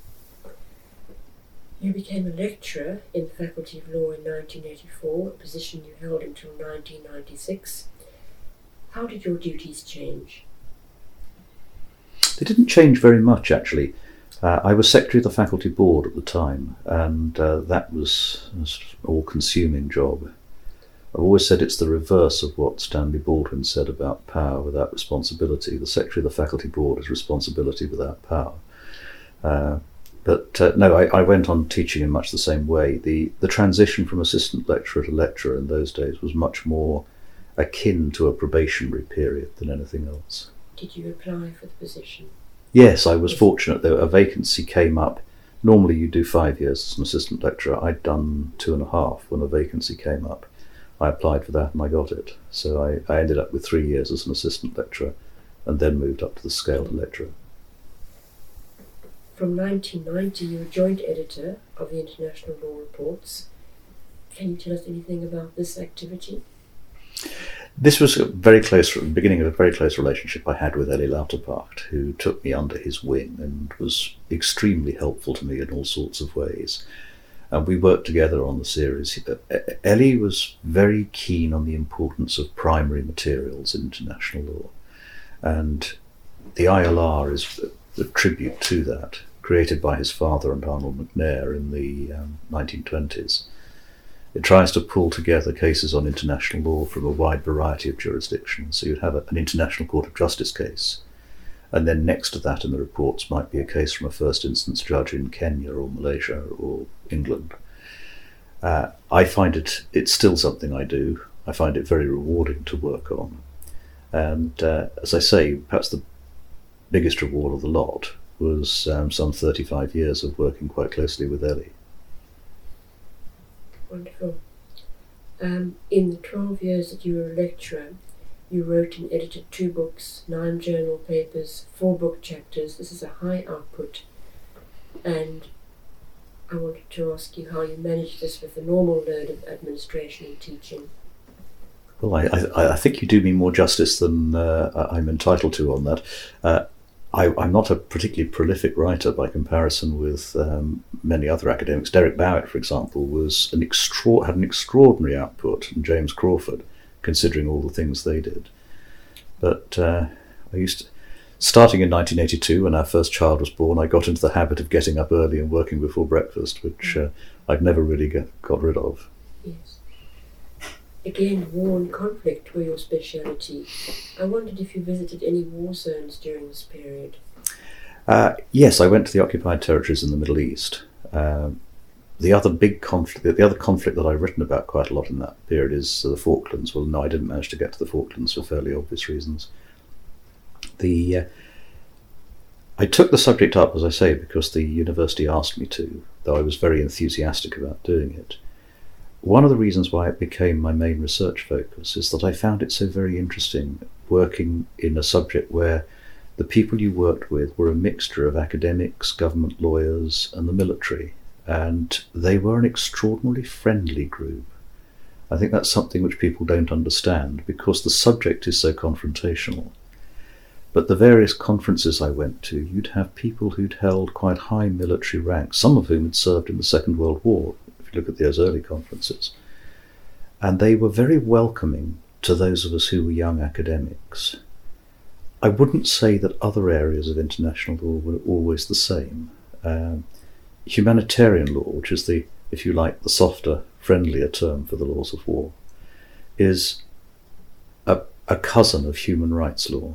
Speaker 1: You became a lecturer in the Faculty of Law in 1984, a position you held until 1996. How did your duties change?
Speaker 2: They didn't change very much, actually. Uh, I was secretary of the faculty board at the time, and uh, that was an all-consuming job. I've always said it's the reverse of what Stanley Baldwin said about power without responsibility. The secretary of the faculty board is responsibility without power. Uh, but uh, no, I, I, went on teaching in much the same way. The the transition from assistant lecturer to lecturer in those days was much more akin to a probationary period than anything else.
Speaker 1: Did you apply for the position?
Speaker 2: Yes, I was fortunate. There a vacancy came up. Normally, you do five years as an assistant lecturer. I'd done two and a half when a vacancy came up. I applied for that and I got it. So I, I ended up with three years as an assistant lecturer, and then moved up to the scaled lecturer.
Speaker 1: From 1990, you were joint editor of the International Law Reports. Can you tell us anything about this activity?
Speaker 2: This was a very close, beginning of a very close relationship I had with Ellie Lauterpacht, who took me under his wing and was extremely helpful to me in all sorts of ways. And we worked together on the series. Ellie was very keen on the importance of primary materials in international law. And the ILR is the tribute to that, created by his father and Arnold McNair in the um, 1920s. It tries to pull together cases on international law from a wide variety of jurisdictions. So you'd have a, an International Court of Justice case, and then next to that in the reports might be a case from a first instance judge in Kenya or Malaysia or England. Uh, I find it, it's still something I do. I find it very rewarding to work on. And uh, as I say, perhaps the biggest reward of the lot was um, some 35 years of working quite closely with Ellie.
Speaker 1: Wonderful. Um, in the 12 years that you were a lecturer, you wrote and edited two books, nine journal papers, four book chapters. This is a high output. And I wanted to ask you how you manage this with the normal load of administration and teaching.
Speaker 2: Well, I, I, I think you do me more justice than uh, I'm entitled to on that. Uh, I, am not a particularly prolific writer by comparison with um, many other academics. Derek Bowett, for example, was an extra- had an extraordinary output, and James Crawford, considering all the things they did. But uh, I used to, starting in 1982, when our first child was born, I got into the habit of getting up early and working before breakfast, which uh, I've never really get, got rid of.
Speaker 1: Yes. Again, war and conflict were your speciality. I wondered if you visited any war zones during this period.
Speaker 2: Uh, yes, I went to the occupied territories in the Middle East. Uh, the other big conflict, the other conflict that I've written about quite a lot in that period is the Falklands. Well, no, I didn't manage to get to the Falklands for fairly obvious reasons. The uh, I took the subject up, as I say, because the university asked me to, though I was very enthusiastic about doing it. One of the reasons why it became my main research focus is that I found it so very interesting working in a subject where the people you worked with were a mixture of academics, government lawyers, and the military. And they were an extraordinarily friendly group. I think that's something which people don't understand because the subject is so confrontational. But the various conferences I went to, you'd have people who'd held quite high military ranks, some of whom had served in the Second World War, if you look at those early conferences. And they were very welcoming to those of us who were young academics. I wouldn't say that other areas of international law were always the same. Um, humanitarian law, which is the, if you like, the softer, friendlier term for the laws of war, is a, a cousin of human rights law.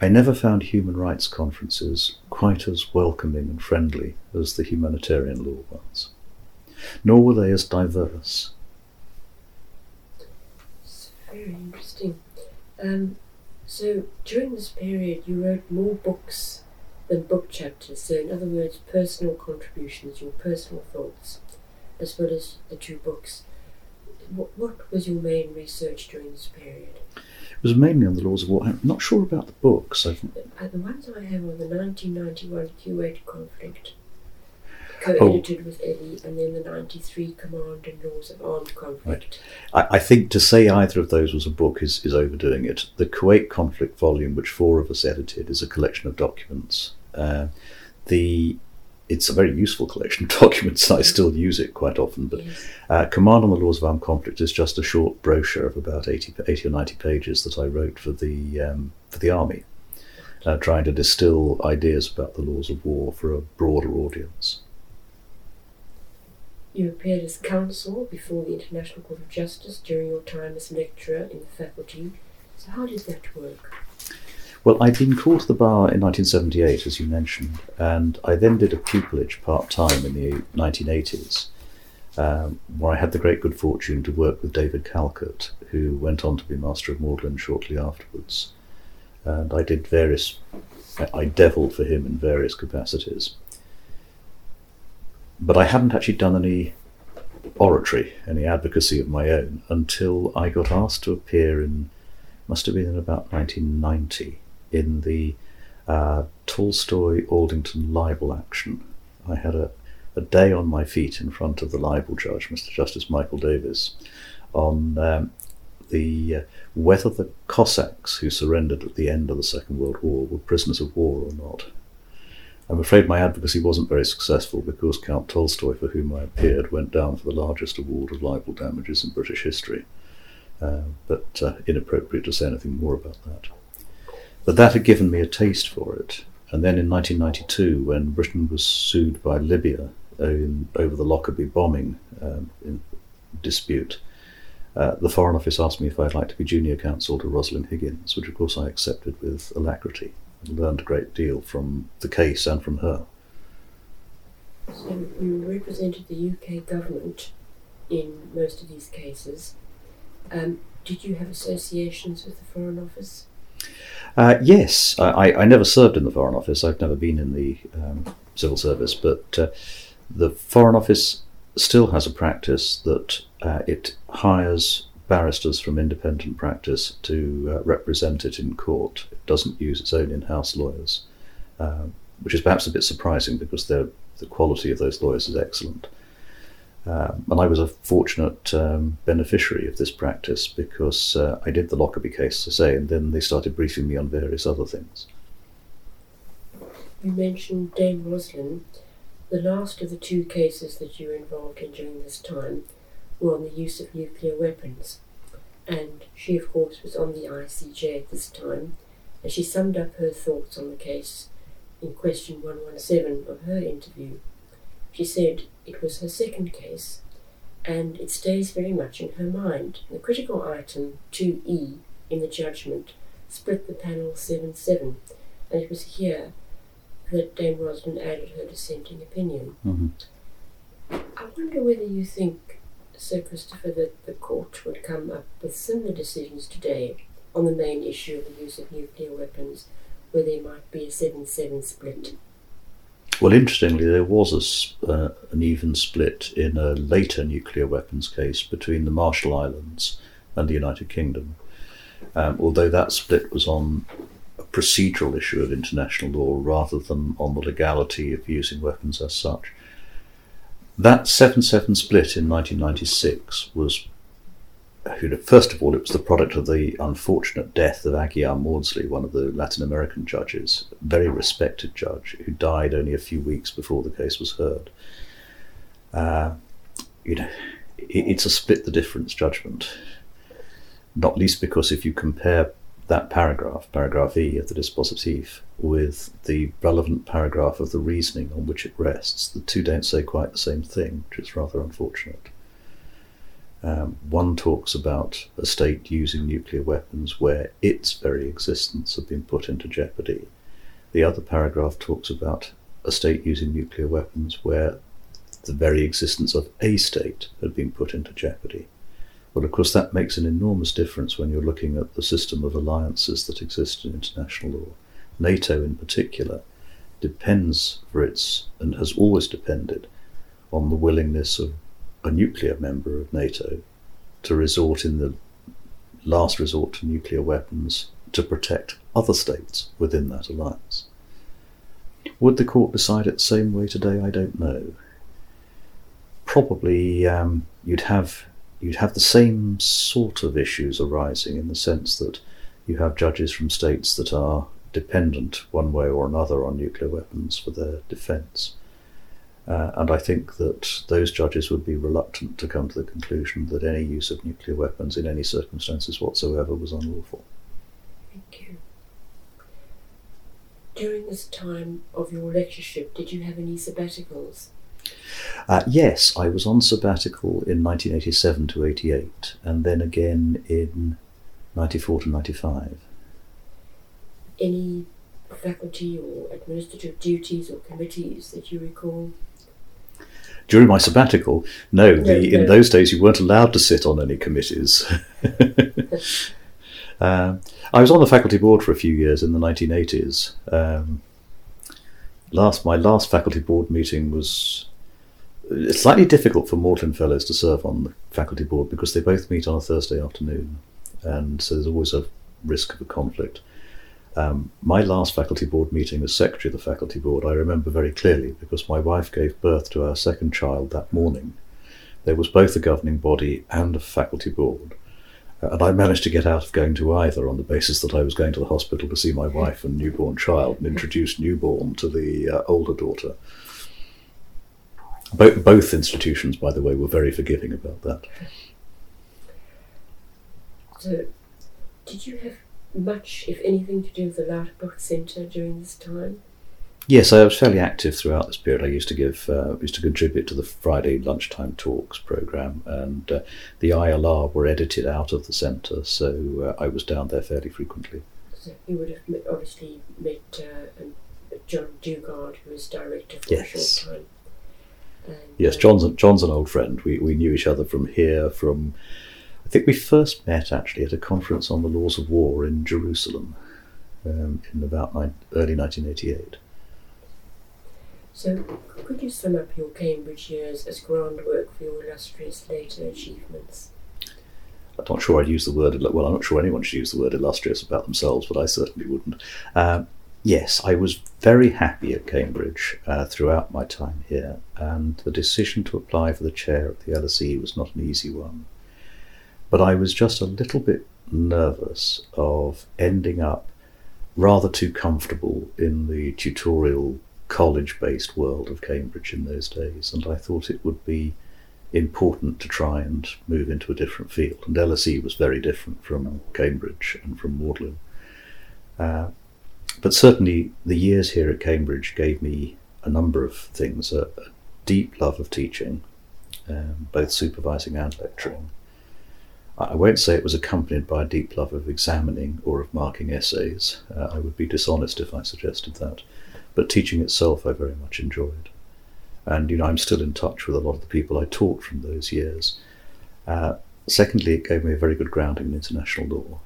Speaker 2: I never found human rights conferences quite as welcoming and friendly as the humanitarian law ones, nor were they as diverse.
Speaker 1: Very interesting. Um, so during this period, you wrote more books than book chapters. So, in other words, personal contributions, your personal thoughts, as well as the two books. What, what was your main research during this period?
Speaker 2: It was mainly on the laws of war. I'm not sure about the books. I've...
Speaker 1: Uh, the ones I have are the 1991 Kuwait conflict, co-edited oh. with Eddie, and then the 93 Command and Laws of Armed Conflict.
Speaker 2: Right. I, I, think to say either of those was a book is, is overdoing it. The Kuwait conflict volume, which four of us edited, is a collection of documents. Uh, the it's a very useful collection of documents. I still use it quite often. But uh, Command on the Laws of Armed Conflict is just a short brochure of about 80, 80 or 90 pages that I wrote for the, um, for the Army, uh, trying to distill ideas about the laws of war for a broader audience.
Speaker 1: You appeared as counsel before the International Court of Justice during your time as lecturer in the faculty. So, how did that work?
Speaker 2: Well, I'd been called to the bar in 1978, as you mentioned, and I then did a pupillage part time in the 1980s, um, where I had the great good fortune to work with David Calcutt, who went on to be Master of Magdalene shortly afterwards. And I did various, I devilled for him in various capacities but I hadn't actually done any oratory, any advocacy of my own, until I got asked to appear in, must have been in about 1990, in the uh, Tolstoy Aldington libel action. I had a, a day on my feet in front of the libel judge, Mr. Justice Michael Davies, on um, the uh, whether the Cossacks who surrendered at the end of the Second World War were prisoners of war or not. I'm afraid my advocacy wasn't very successful because Count Tolstoy, for whom I appeared, went down for the largest award of libel damages in British history. Uh, but uh, inappropriate to say anything more about that. But that had given me a taste for it. And then in 1992, when Britain was sued by Libya in, over the Lockerbie bombing um, dispute, uh, the Foreign Office asked me if I'd like to be junior counsel to Rosalind Higgins, which of course I accepted with alacrity learned a great deal from the case and from her.
Speaker 1: So you represented the UK government in most of these cases. Um, did you have associations with the Foreign Office?
Speaker 2: Uh, yes, I, I, never served in the Foreign Office. I've never been in the um, civil service, but uh, the Foreign Office still has a practice that uh, it hires barristers from independent practice to uh, represent it in court. It doesn't use its own in house lawyers, uh, which is perhaps a bit surprising because the quality of those lawyers is excellent. Um, and I was a fortunate um, beneficiary of this practice because uh, I did the Lockerbie case, I say, and then they started briefing me on various other things.
Speaker 1: You mentioned Dame Rosalyn. The last of the two cases that you were involved in during this time were on the use of nuclear weapons. And she, of course, was on the ICJ at this time, and she summed up her thoughts on the case in question 117 of her interview. She said it was her second case, and it stays very much in her mind. The critical item 2E in the judgment split the panel 7 7, and it was here that Dame Rosalyn added her dissenting opinion.
Speaker 2: Mm-hmm.
Speaker 1: I wonder whether you think Sir Christopher that the court would come up with similar decisions today on the main issue of the use of nuclear weapons, where there might be a 7 7 split.
Speaker 2: Well, interestingly, there was a, uh, an even split in a later nuclear weapons case between the Marshall Islands and the United Kingdom. Um, although that split was on a procedural issue of international law rather than on the legality of using weapons as such. that 7 7 split in 1996 was, first of all, it was the product of the unfortunate death of Aguilar Mawdsley, one of the Latin American judges, a very respected judge, who died only a few weeks before the case was heard. Uh, you know, it, it's a split the difference judgment, not least because if you compare that paragraph, paragraph E of the dispositif, with the relevant paragraph of the reasoning on which it rests, the two don't say quite the same thing, which is rather unfortunate. Um, one talks about a state using nuclear weapons where its very existence had been put into jeopardy. The other paragraph talks about a state using nuclear weapons where the very existence of a state had been put into jeopardy. Well, of course, that makes an enormous difference when you're looking at the system of alliances that exist in international law. NATO, in particular, depends for its, and has always depended, on the willingness of a nuclear member of NATO to resort in the last resort to nuclear weapons to protect other states within that alliance. Would the court decide it the same way today? I don't know. Probably um, you'd have you'd have the same sort of issues arising in the sense that you have judges from states that are dependent one way or another on nuclear weapons for their defence. Uh, and I think that those judges would be reluctant to come to the conclusion that any use of nuclear weapons in any circumstances whatsoever was unlawful.
Speaker 1: Thank you. During this time of your lectureship, did you have any sabbaticals?
Speaker 2: Uh, yes, I was on sabbatical in 1987 to 88, and then again in 94 to 95.
Speaker 1: Any faculty or administrative duties or committees that you recall?
Speaker 2: During my sabbatical, no, the, in those days you weren't allowed to sit on any committees. uh, I was on the faculty board for a few years in the 1980s. Um, last my last faculty board meeting was it's slightly difficult for Magdalene Fellows to serve on the faculty board because they both meet on a Thursday afternoon, and so there's always a risk of a conflict. Um, my last faculty board meeting as secretary of the faculty board, I remember very clearly because my wife gave birth to our second child that morning. There was both a governing body and a faculty board, uh, and I managed to get out of going to either on the basis that I was going to the hospital to see my wife and newborn child and introduce newborn to the uh, older daughter. Both, both institutions, by the way, were very forgiving about that.
Speaker 1: So, did you have much, if anything, to do with the Lauterpacht Centre during this time?
Speaker 2: Yes, I was fairly active throughout this period. I used to give, uh, used to contribute to the Friday lunchtime talks program, and uh, the ILR were edited out of the centre, so uh, I was down there fairly frequently.
Speaker 1: So you would have met, obviously met uh, John Dugard, who was director for yes. a short time.
Speaker 2: Yes, John's John's an old friend. We we knew each other from here. From I think we first met actually at a conference on the laws of war in Jerusalem um, in about early 1988.
Speaker 1: So, could you sum up your Cambridge years as groundwork for your illustrious later achievements?
Speaker 2: I'm not sure I'd use the word. Well, I'm not sure anyone should use the word illustrious about themselves, but I certainly wouldn't. Um, yes, I was very happy at Cambridge uh, throughout my time here, and the decision to apply for the chair at the LSE was not an easy one. But I was just a little bit nervous of ending up rather too comfortable in the tutorial college based world of Cambridge in those days, and I thought it would be important to try and move into a different field. And LSE was very different from Cambridge and from Magdalene. Uh, but certainly, the years here at Cambridge gave me a number of things a, a deep love of teaching, um, both supervising and lecturing. I won't say it was accompanied by a deep love of examining or of marking essays. Uh, I would be dishonest if I suggested that. But teaching itself, I very much enjoyed. And, you know, I'm still in touch with a lot of the people I taught from those years. Uh, secondly, it gave me a very good grounding in international law.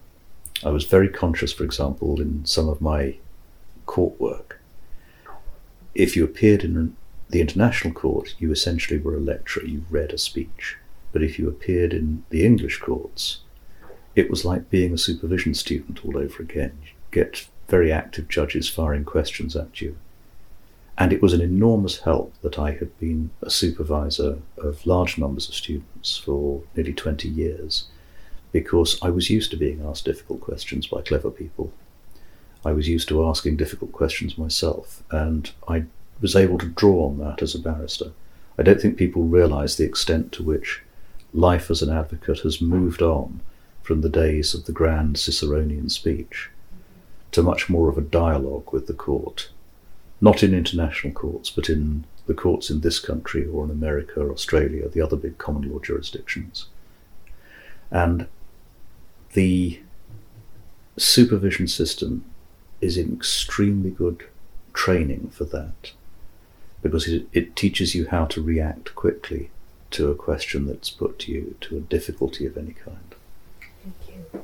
Speaker 2: I was very conscious, for example, in some of my court work. If you appeared in the international court, you essentially were a lecturer, you read a speech. But if you appeared in the English courts, it was like being a supervision student all over again. You get very active judges firing questions at you. And it was an enormous help that I had been a supervisor of large numbers of students for nearly 20 years because I was used to being asked difficult questions by clever people. I was used to asking difficult questions myself, and I was able to draw on that as a barrister. I don't think people realise the extent to which life as an advocate has moved on from the days of the grand Ciceronian speech to much more of a dialogue with the court, not in international courts, but in the courts in this country or in America, or Australia, the other big common law jurisdictions. And the supervision system is an extremely good training for that because it, it teaches you how to react quickly to a question that's put to you, to a difficulty of any kind.
Speaker 1: Thank you.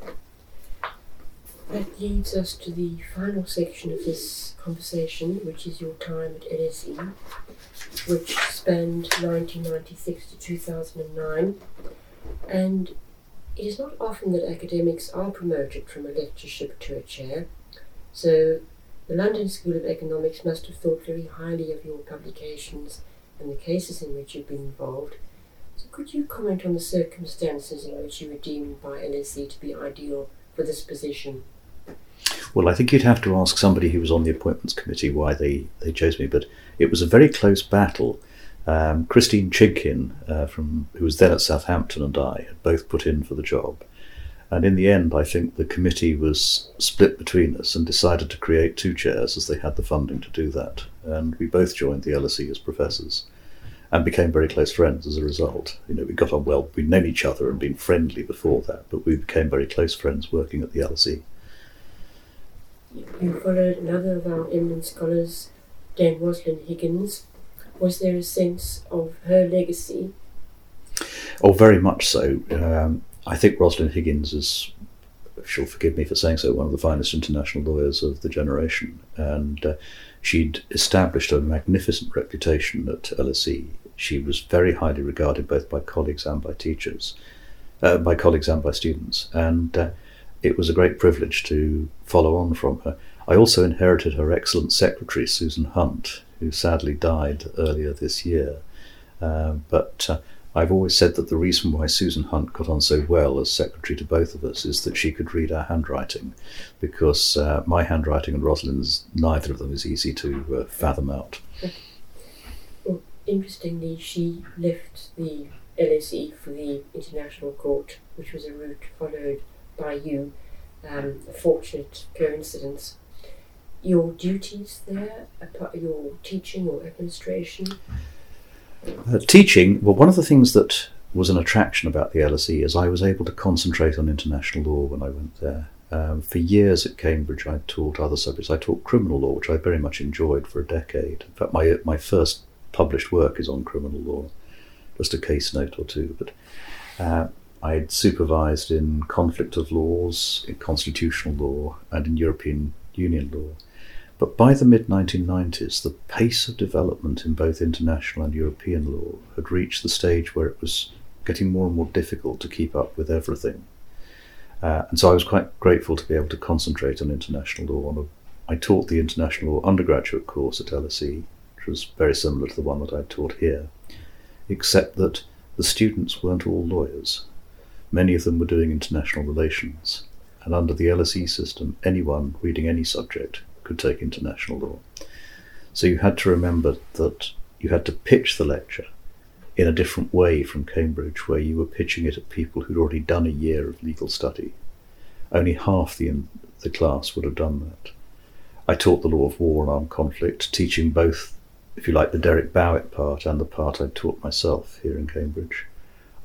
Speaker 1: That leads us to the final section of this conversation, which is your time at LSE, which spanned 1996 to 2009. And it is not often that academics are promoted from a lectureship to a chair, so the London School of Economics must have thought very highly of your publications and the cases in which you've been involved. Could you comment on the circumstances in which you were deemed by LSE to be ideal for this position?
Speaker 2: Well, I think you'd have to ask somebody who was on the appointments committee why they, they chose me, but it was a very close battle. Um, Christine Chinkin, uh, from who was then at Southampton, and I had both put in for the job. And in the end, I think the committee was split between us and decided to create two chairs as they had the funding to do that. And we both joined the LSE as professors and became very close friends as a result. You know, we got on well, we'd known each other and been friendly before that, but we became very close friends working at the LSE.
Speaker 1: You followed another of our eminent scholars, Dame Rosalind Higgins. Was there a sense of her legacy?
Speaker 2: Oh, very much so. Um, I think Rosalind Higgins is, if she'll forgive me for saying so, one of the finest international lawyers of the generation. And uh, she'd established a magnificent reputation at LSE. She was very highly regarded both by colleagues and by teachers, uh, by colleagues and by students. And uh, it was a great privilege to follow on from her. I also inherited her excellent secretary, Susan Hunt, who sadly died earlier this year. Uh, but uh, I've always said that the reason why Susan Hunt got on so well as secretary to both of us is that she could read our handwriting, because uh, my handwriting and Rosalind's, neither of them is easy to uh, fathom out.
Speaker 1: Well, interestingly, she left the LSE for the International Court, which was a route followed by you. Um, a fortunate coincidence. Your duties there, your teaching or administration?
Speaker 2: Uh, teaching, well, one of the things that was an attraction about the LSE is I was able to concentrate on international law when I went there. Um, for years at Cambridge, I taught other subjects. I taught criminal law, which I very much enjoyed for a decade. In fact, my my first published work is on criminal law, just a case note or two. But uh, I had supervised in conflict of laws, in constitutional law, and in European Union law. But by the mid 1990s, the pace of development in both international and European law had reached the stage where it was getting more and more difficult to keep up with everything. Uh, and so I was quite grateful to be able to concentrate on international law. I taught the international law undergraduate course at LSE, which was very similar to the one that I taught here, except that the students weren't all lawyers. Many of them were doing international relations. And under the LSE system, anyone reading any subject could take international law. So you had to remember that you had to pitch the lecture in a different way from Cambridge, where you were pitching it at people who'd already done a year of legal study. Only half the, the class would have done that. I taught the law of war and armed conflict, teaching both, if you like, the Derek Bowett part and the part I taught myself here in Cambridge.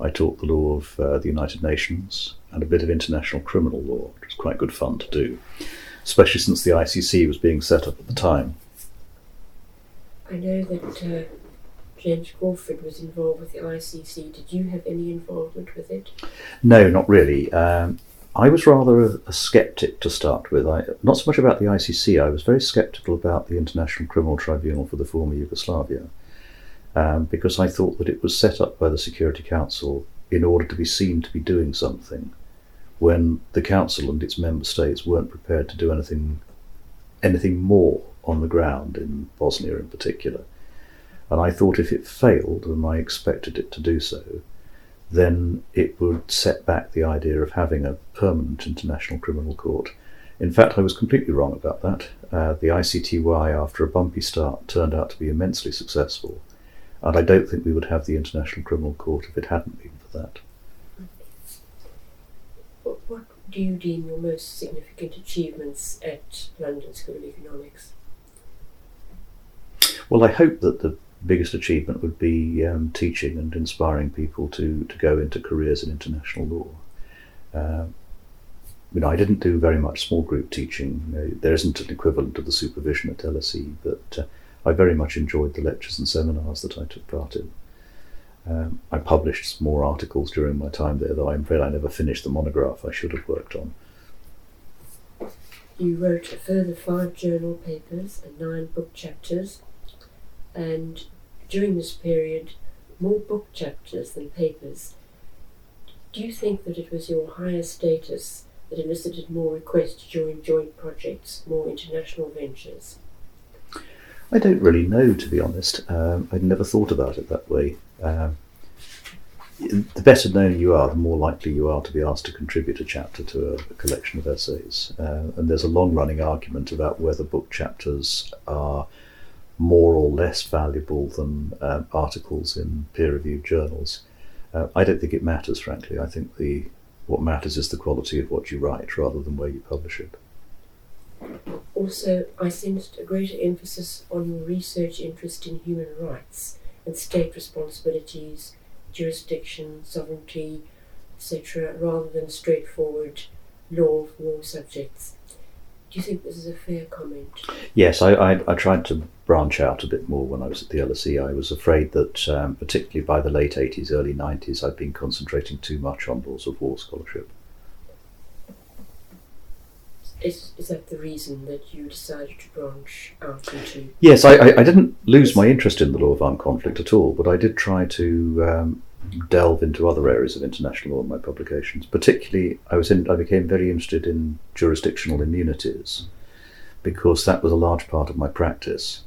Speaker 2: I taught the law of uh, the United Nations and a bit of international criminal law, which was quite good fun to do especially since the ICC was being set up at the time.
Speaker 1: I know that uh, James Crawford was involved with the ICC. Did you have any involvement with it?
Speaker 2: No, not really. Um, I was rather a, a skeptic to start with. I, not so much about the ICC, I was very skeptical about the International Criminal Tribunal for the former Yugoslavia, um, because I thought that it was set up by the Security Council in order to be seen to be doing something when the council and its member states weren't prepared to do anything anything more on the ground in Bosnia in particular. And I thought if it failed, and I expected it to do so, then it would set back the idea of having a permanent international criminal court. In fact, I was completely wrong about that. Uh, the ICTY, after a bumpy start, turned out to be immensely successful, and I don't think we would have the International Criminal Court if it hadn't been for that.
Speaker 1: Do you deem your most significant achievements at London School of Economics?
Speaker 2: Well, I hope that the biggest achievement would be um, teaching and inspiring people to, to go into careers in international law. Uh, you know, I didn't do very much small group teaching. You know, there isn't an equivalent of the supervision at LSE, but uh, I very much enjoyed the lectures and seminars that I took part in. Um, I published more articles during my time there, though I'm afraid I never finished the monograph I should have worked on.
Speaker 1: You wrote a further five journal papers and nine book chapters, and during this period, more book chapters than papers. Do you think that it was your higher status that elicited more requests to join joint projects, more international ventures?
Speaker 2: I don't really know, to be honest. Um, I'd never thought about it that way. Um, the better known you are, the more likely you are to be asked to contribute a chapter to a, a collection of essays. Uh, and there's a long running argument about whether book chapters are more or less valuable than um, articles in peer reviewed journals. Uh, I don't think it matters, frankly. I think the what matters is the quality of what you write rather than where you publish it.
Speaker 1: Also, I sensed a greater emphasis on your research interest in human rights and state responsibilities, jurisdiction, sovereignty, etc., rather than straightforward law of war subjects. Do you think this is a fair comment?
Speaker 2: Yes, I, I, I tried to branch out a bit more when I was at the LSE. I was afraid that, um, particularly by the late 80s, early 90s, I'd been concentrating too much on laws of war scholarship.
Speaker 1: Is, is that the reason that you decided to branch out into?
Speaker 2: Yes, I, I, I didn't lose my interest in the law of armed conflict at all, but I did try to um, delve into other areas of international law in my publications. Particularly, I was in, I became very interested in jurisdictional immunities because that was a large part of my practice.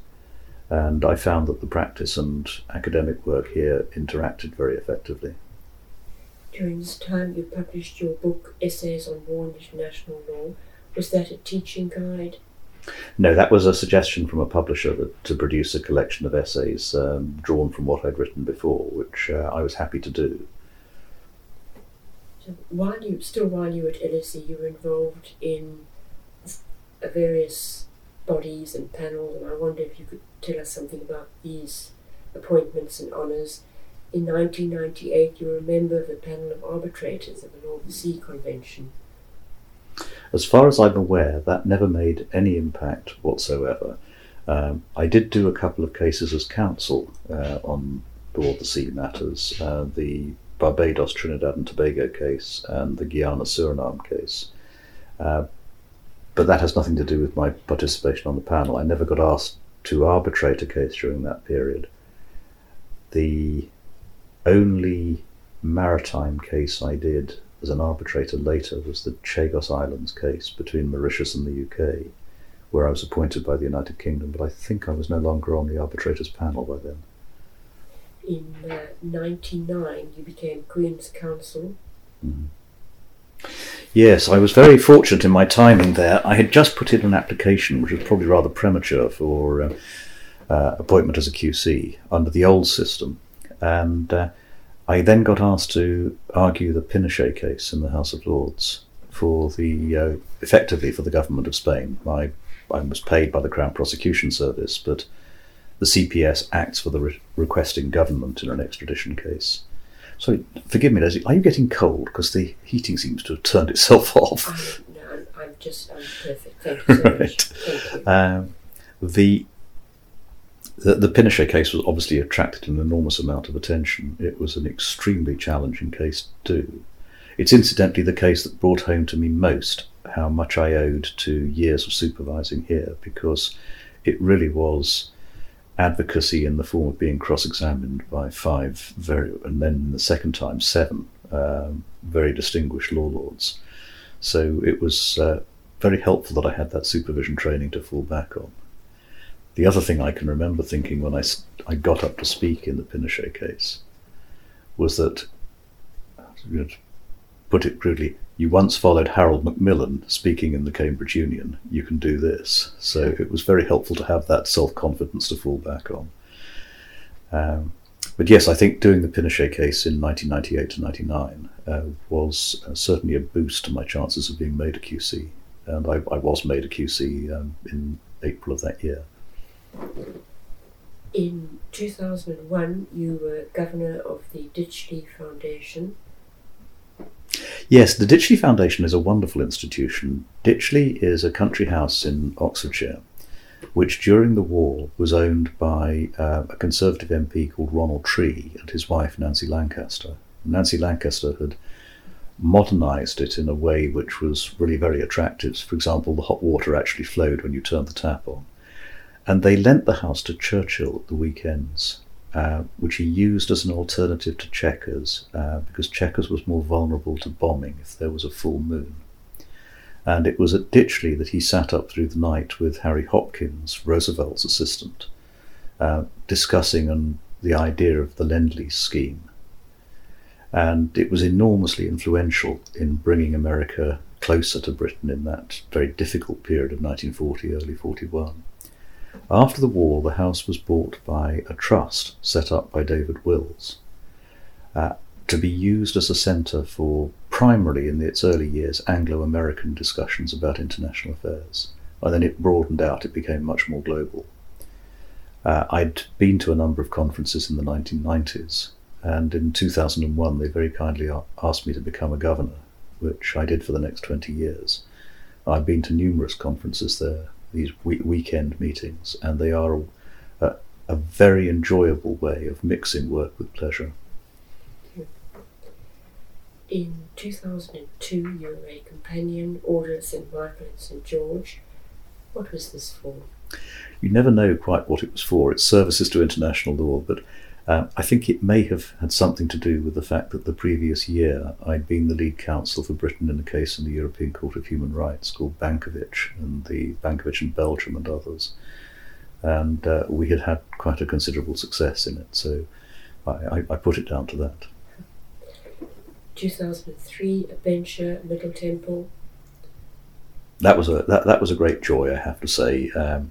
Speaker 2: And I found that the practice and academic work here interacted very effectively.
Speaker 1: During this time, you published your book, Essays on War and International Law. Was that a teaching guide?
Speaker 2: No, that was a suggestion from a publisher that, to produce a collection of essays um, drawn from what I'd written before, which uh, I was happy to do.
Speaker 1: So while you, still while you were at LSE, you were involved in various bodies and panels, and I wonder if you could tell us something about these appointments and honours. In 1998, you were a member of the panel of arbitrators of the Law of the Sea Convention.
Speaker 2: As far as I'm aware, that never made any impact whatsoever. Um, I did do a couple of cases as counsel uh, on the Sea matters, uh, the Barbados, Trinidad and Tobago case, and the Guyana Suriname case. Uh, but that has nothing to do with my participation on the panel. I never got asked to arbitrate a case during that period. The only maritime case I did as an arbitrator later was the Chagos Islands case between Mauritius and the UK, where I was appointed by the United Kingdom, but I think I was no longer on the arbitrators panel by then.
Speaker 1: In uh, 99, you became Queen's Counsel.
Speaker 2: Mm. Yes, I was very fortunate in my timing there. I had just put in an application, which was probably rather premature, for uh, uh, appointment as a QC under the old system. And uh, I then got asked to argue the Pinochet case in the House of Lords for the uh, effectively for the government of Spain. I, I was paid by the Crown Prosecution Service, but the CPS acts for the re- requesting government in an extradition case. So, forgive me, Lesley, are you getting cold? Because the heating seems to have turned itself off.
Speaker 1: I, no, I'm, I'm just, I'm perfect. Thank you so right. much. You. Um,
Speaker 2: the, the, the Pinochet case was obviously attracted an enormous amount of attention. It was an extremely challenging case to do. It's incidentally the case that brought home to me most how much I owed to years of supervising here because it really was advocacy in the form of being cross-examined by five very, and then the second time seven um, very distinguished law lords. So it was uh, very helpful that I had that supervision training to fall back on. The other thing I can remember thinking when I, I got up to speak in the Pinochet case was that, to put it crudely, you once followed Harold Macmillan speaking in the Cambridge Union. You can do this. So it was very helpful to have that self confidence to fall back on. Um, but yes, I think doing the Pinochet case in 1998 to 99 uh, was uh, certainly a boost to my chances of being made a QC. And I, I was made a QC um, in April of that year.
Speaker 1: In 2001, you were governor of the Ditchley Foundation.
Speaker 2: Yes, the Ditchley Foundation is a wonderful institution. Ditchley is a country house in Oxfordshire, which during the war was owned by uh, a Conservative MP called Ronald Tree and his wife Nancy Lancaster. Nancy Lancaster had modernised it in a way which was really very attractive. For example, the hot water actually flowed when you turned the tap on. And they lent the house to Churchill at the weekends, uh, which he used as an alternative to Chequers, uh, because Chequers was more vulnerable to bombing if there was a full moon. And it was at Ditchley that he sat up through the night with Harry Hopkins, Roosevelt's assistant, uh, discussing an, the idea of the Lend Lease scheme. And it was enormously influential in bringing America closer to Britain in that very difficult period of 1940, early 41. After the war, the house was bought by a trust set up by David Wills uh, to be used as a centre for primarily in its early years Anglo American discussions about international affairs. And then it broadened out, it became much more global. Uh, I'd been to a number of conferences in the 1990s, and in 2001 they very kindly asked me to become a governor, which I did for the next 20 years. I've been to numerous conferences there, these weekend meetings, and they are a, uh, a very enjoyable way of mixing work with pleasure.
Speaker 1: In 2002, you were a companion order at St Michael and St George. What was this for?
Speaker 2: You never know quite what it was for. It's services to international law, but uh, I think it may have had something to do with the fact that the previous year I'd been the lead counsel for Britain in a case in the European Court of Human Rights called Bankovic and the Bankovic in Belgium and others. And uh, we had had quite a considerable success in it, so I, I, put it down to that.
Speaker 1: 2003, A bencher, Middle Temple.
Speaker 2: That was a that, that was a great joy, I have to say. Um,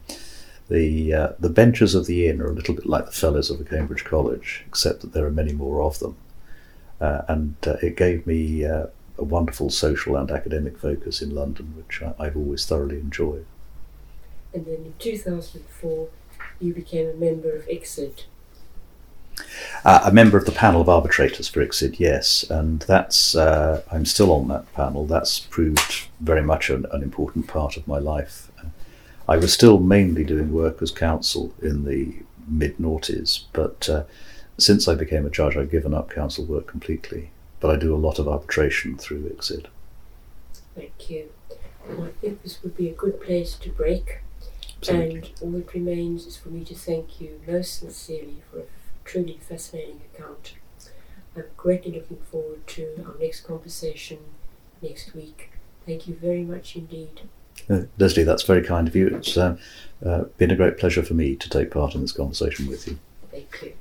Speaker 2: the uh, the benches of the inn are a little bit like the fellows of a Cambridge college, except that there are many more of them, uh, and uh, it gave me uh, a wonderful social and academic focus in London, which I, have always thoroughly enjoyed.
Speaker 1: And then in 2004, you became a member of ICSID.
Speaker 2: Uh, a member of the panel of arbitrators for ICSID, yes, and that's uh, I'm still on that panel. That's proved very much an, an important part of my life I was still mainly doing work as counsel in the mid noughties, but uh, since I became a judge, I've given up counsel work completely. But I do a lot of arbitration through ICSID.
Speaker 1: Thank you. Well, I think this would be a good place to break.
Speaker 2: Absolutely.
Speaker 1: And all that remains is for me to thank you most sincerely for a truly fascinating account. I'm greatly looking forward to our next conversation next week. Thank you very much indeed.
Speaker 2: Uh, Lesley, that's very kind of you. It's uh, uh, been a great pleasure for me to take part in this conversation with you.
Speaker 1: Thank you.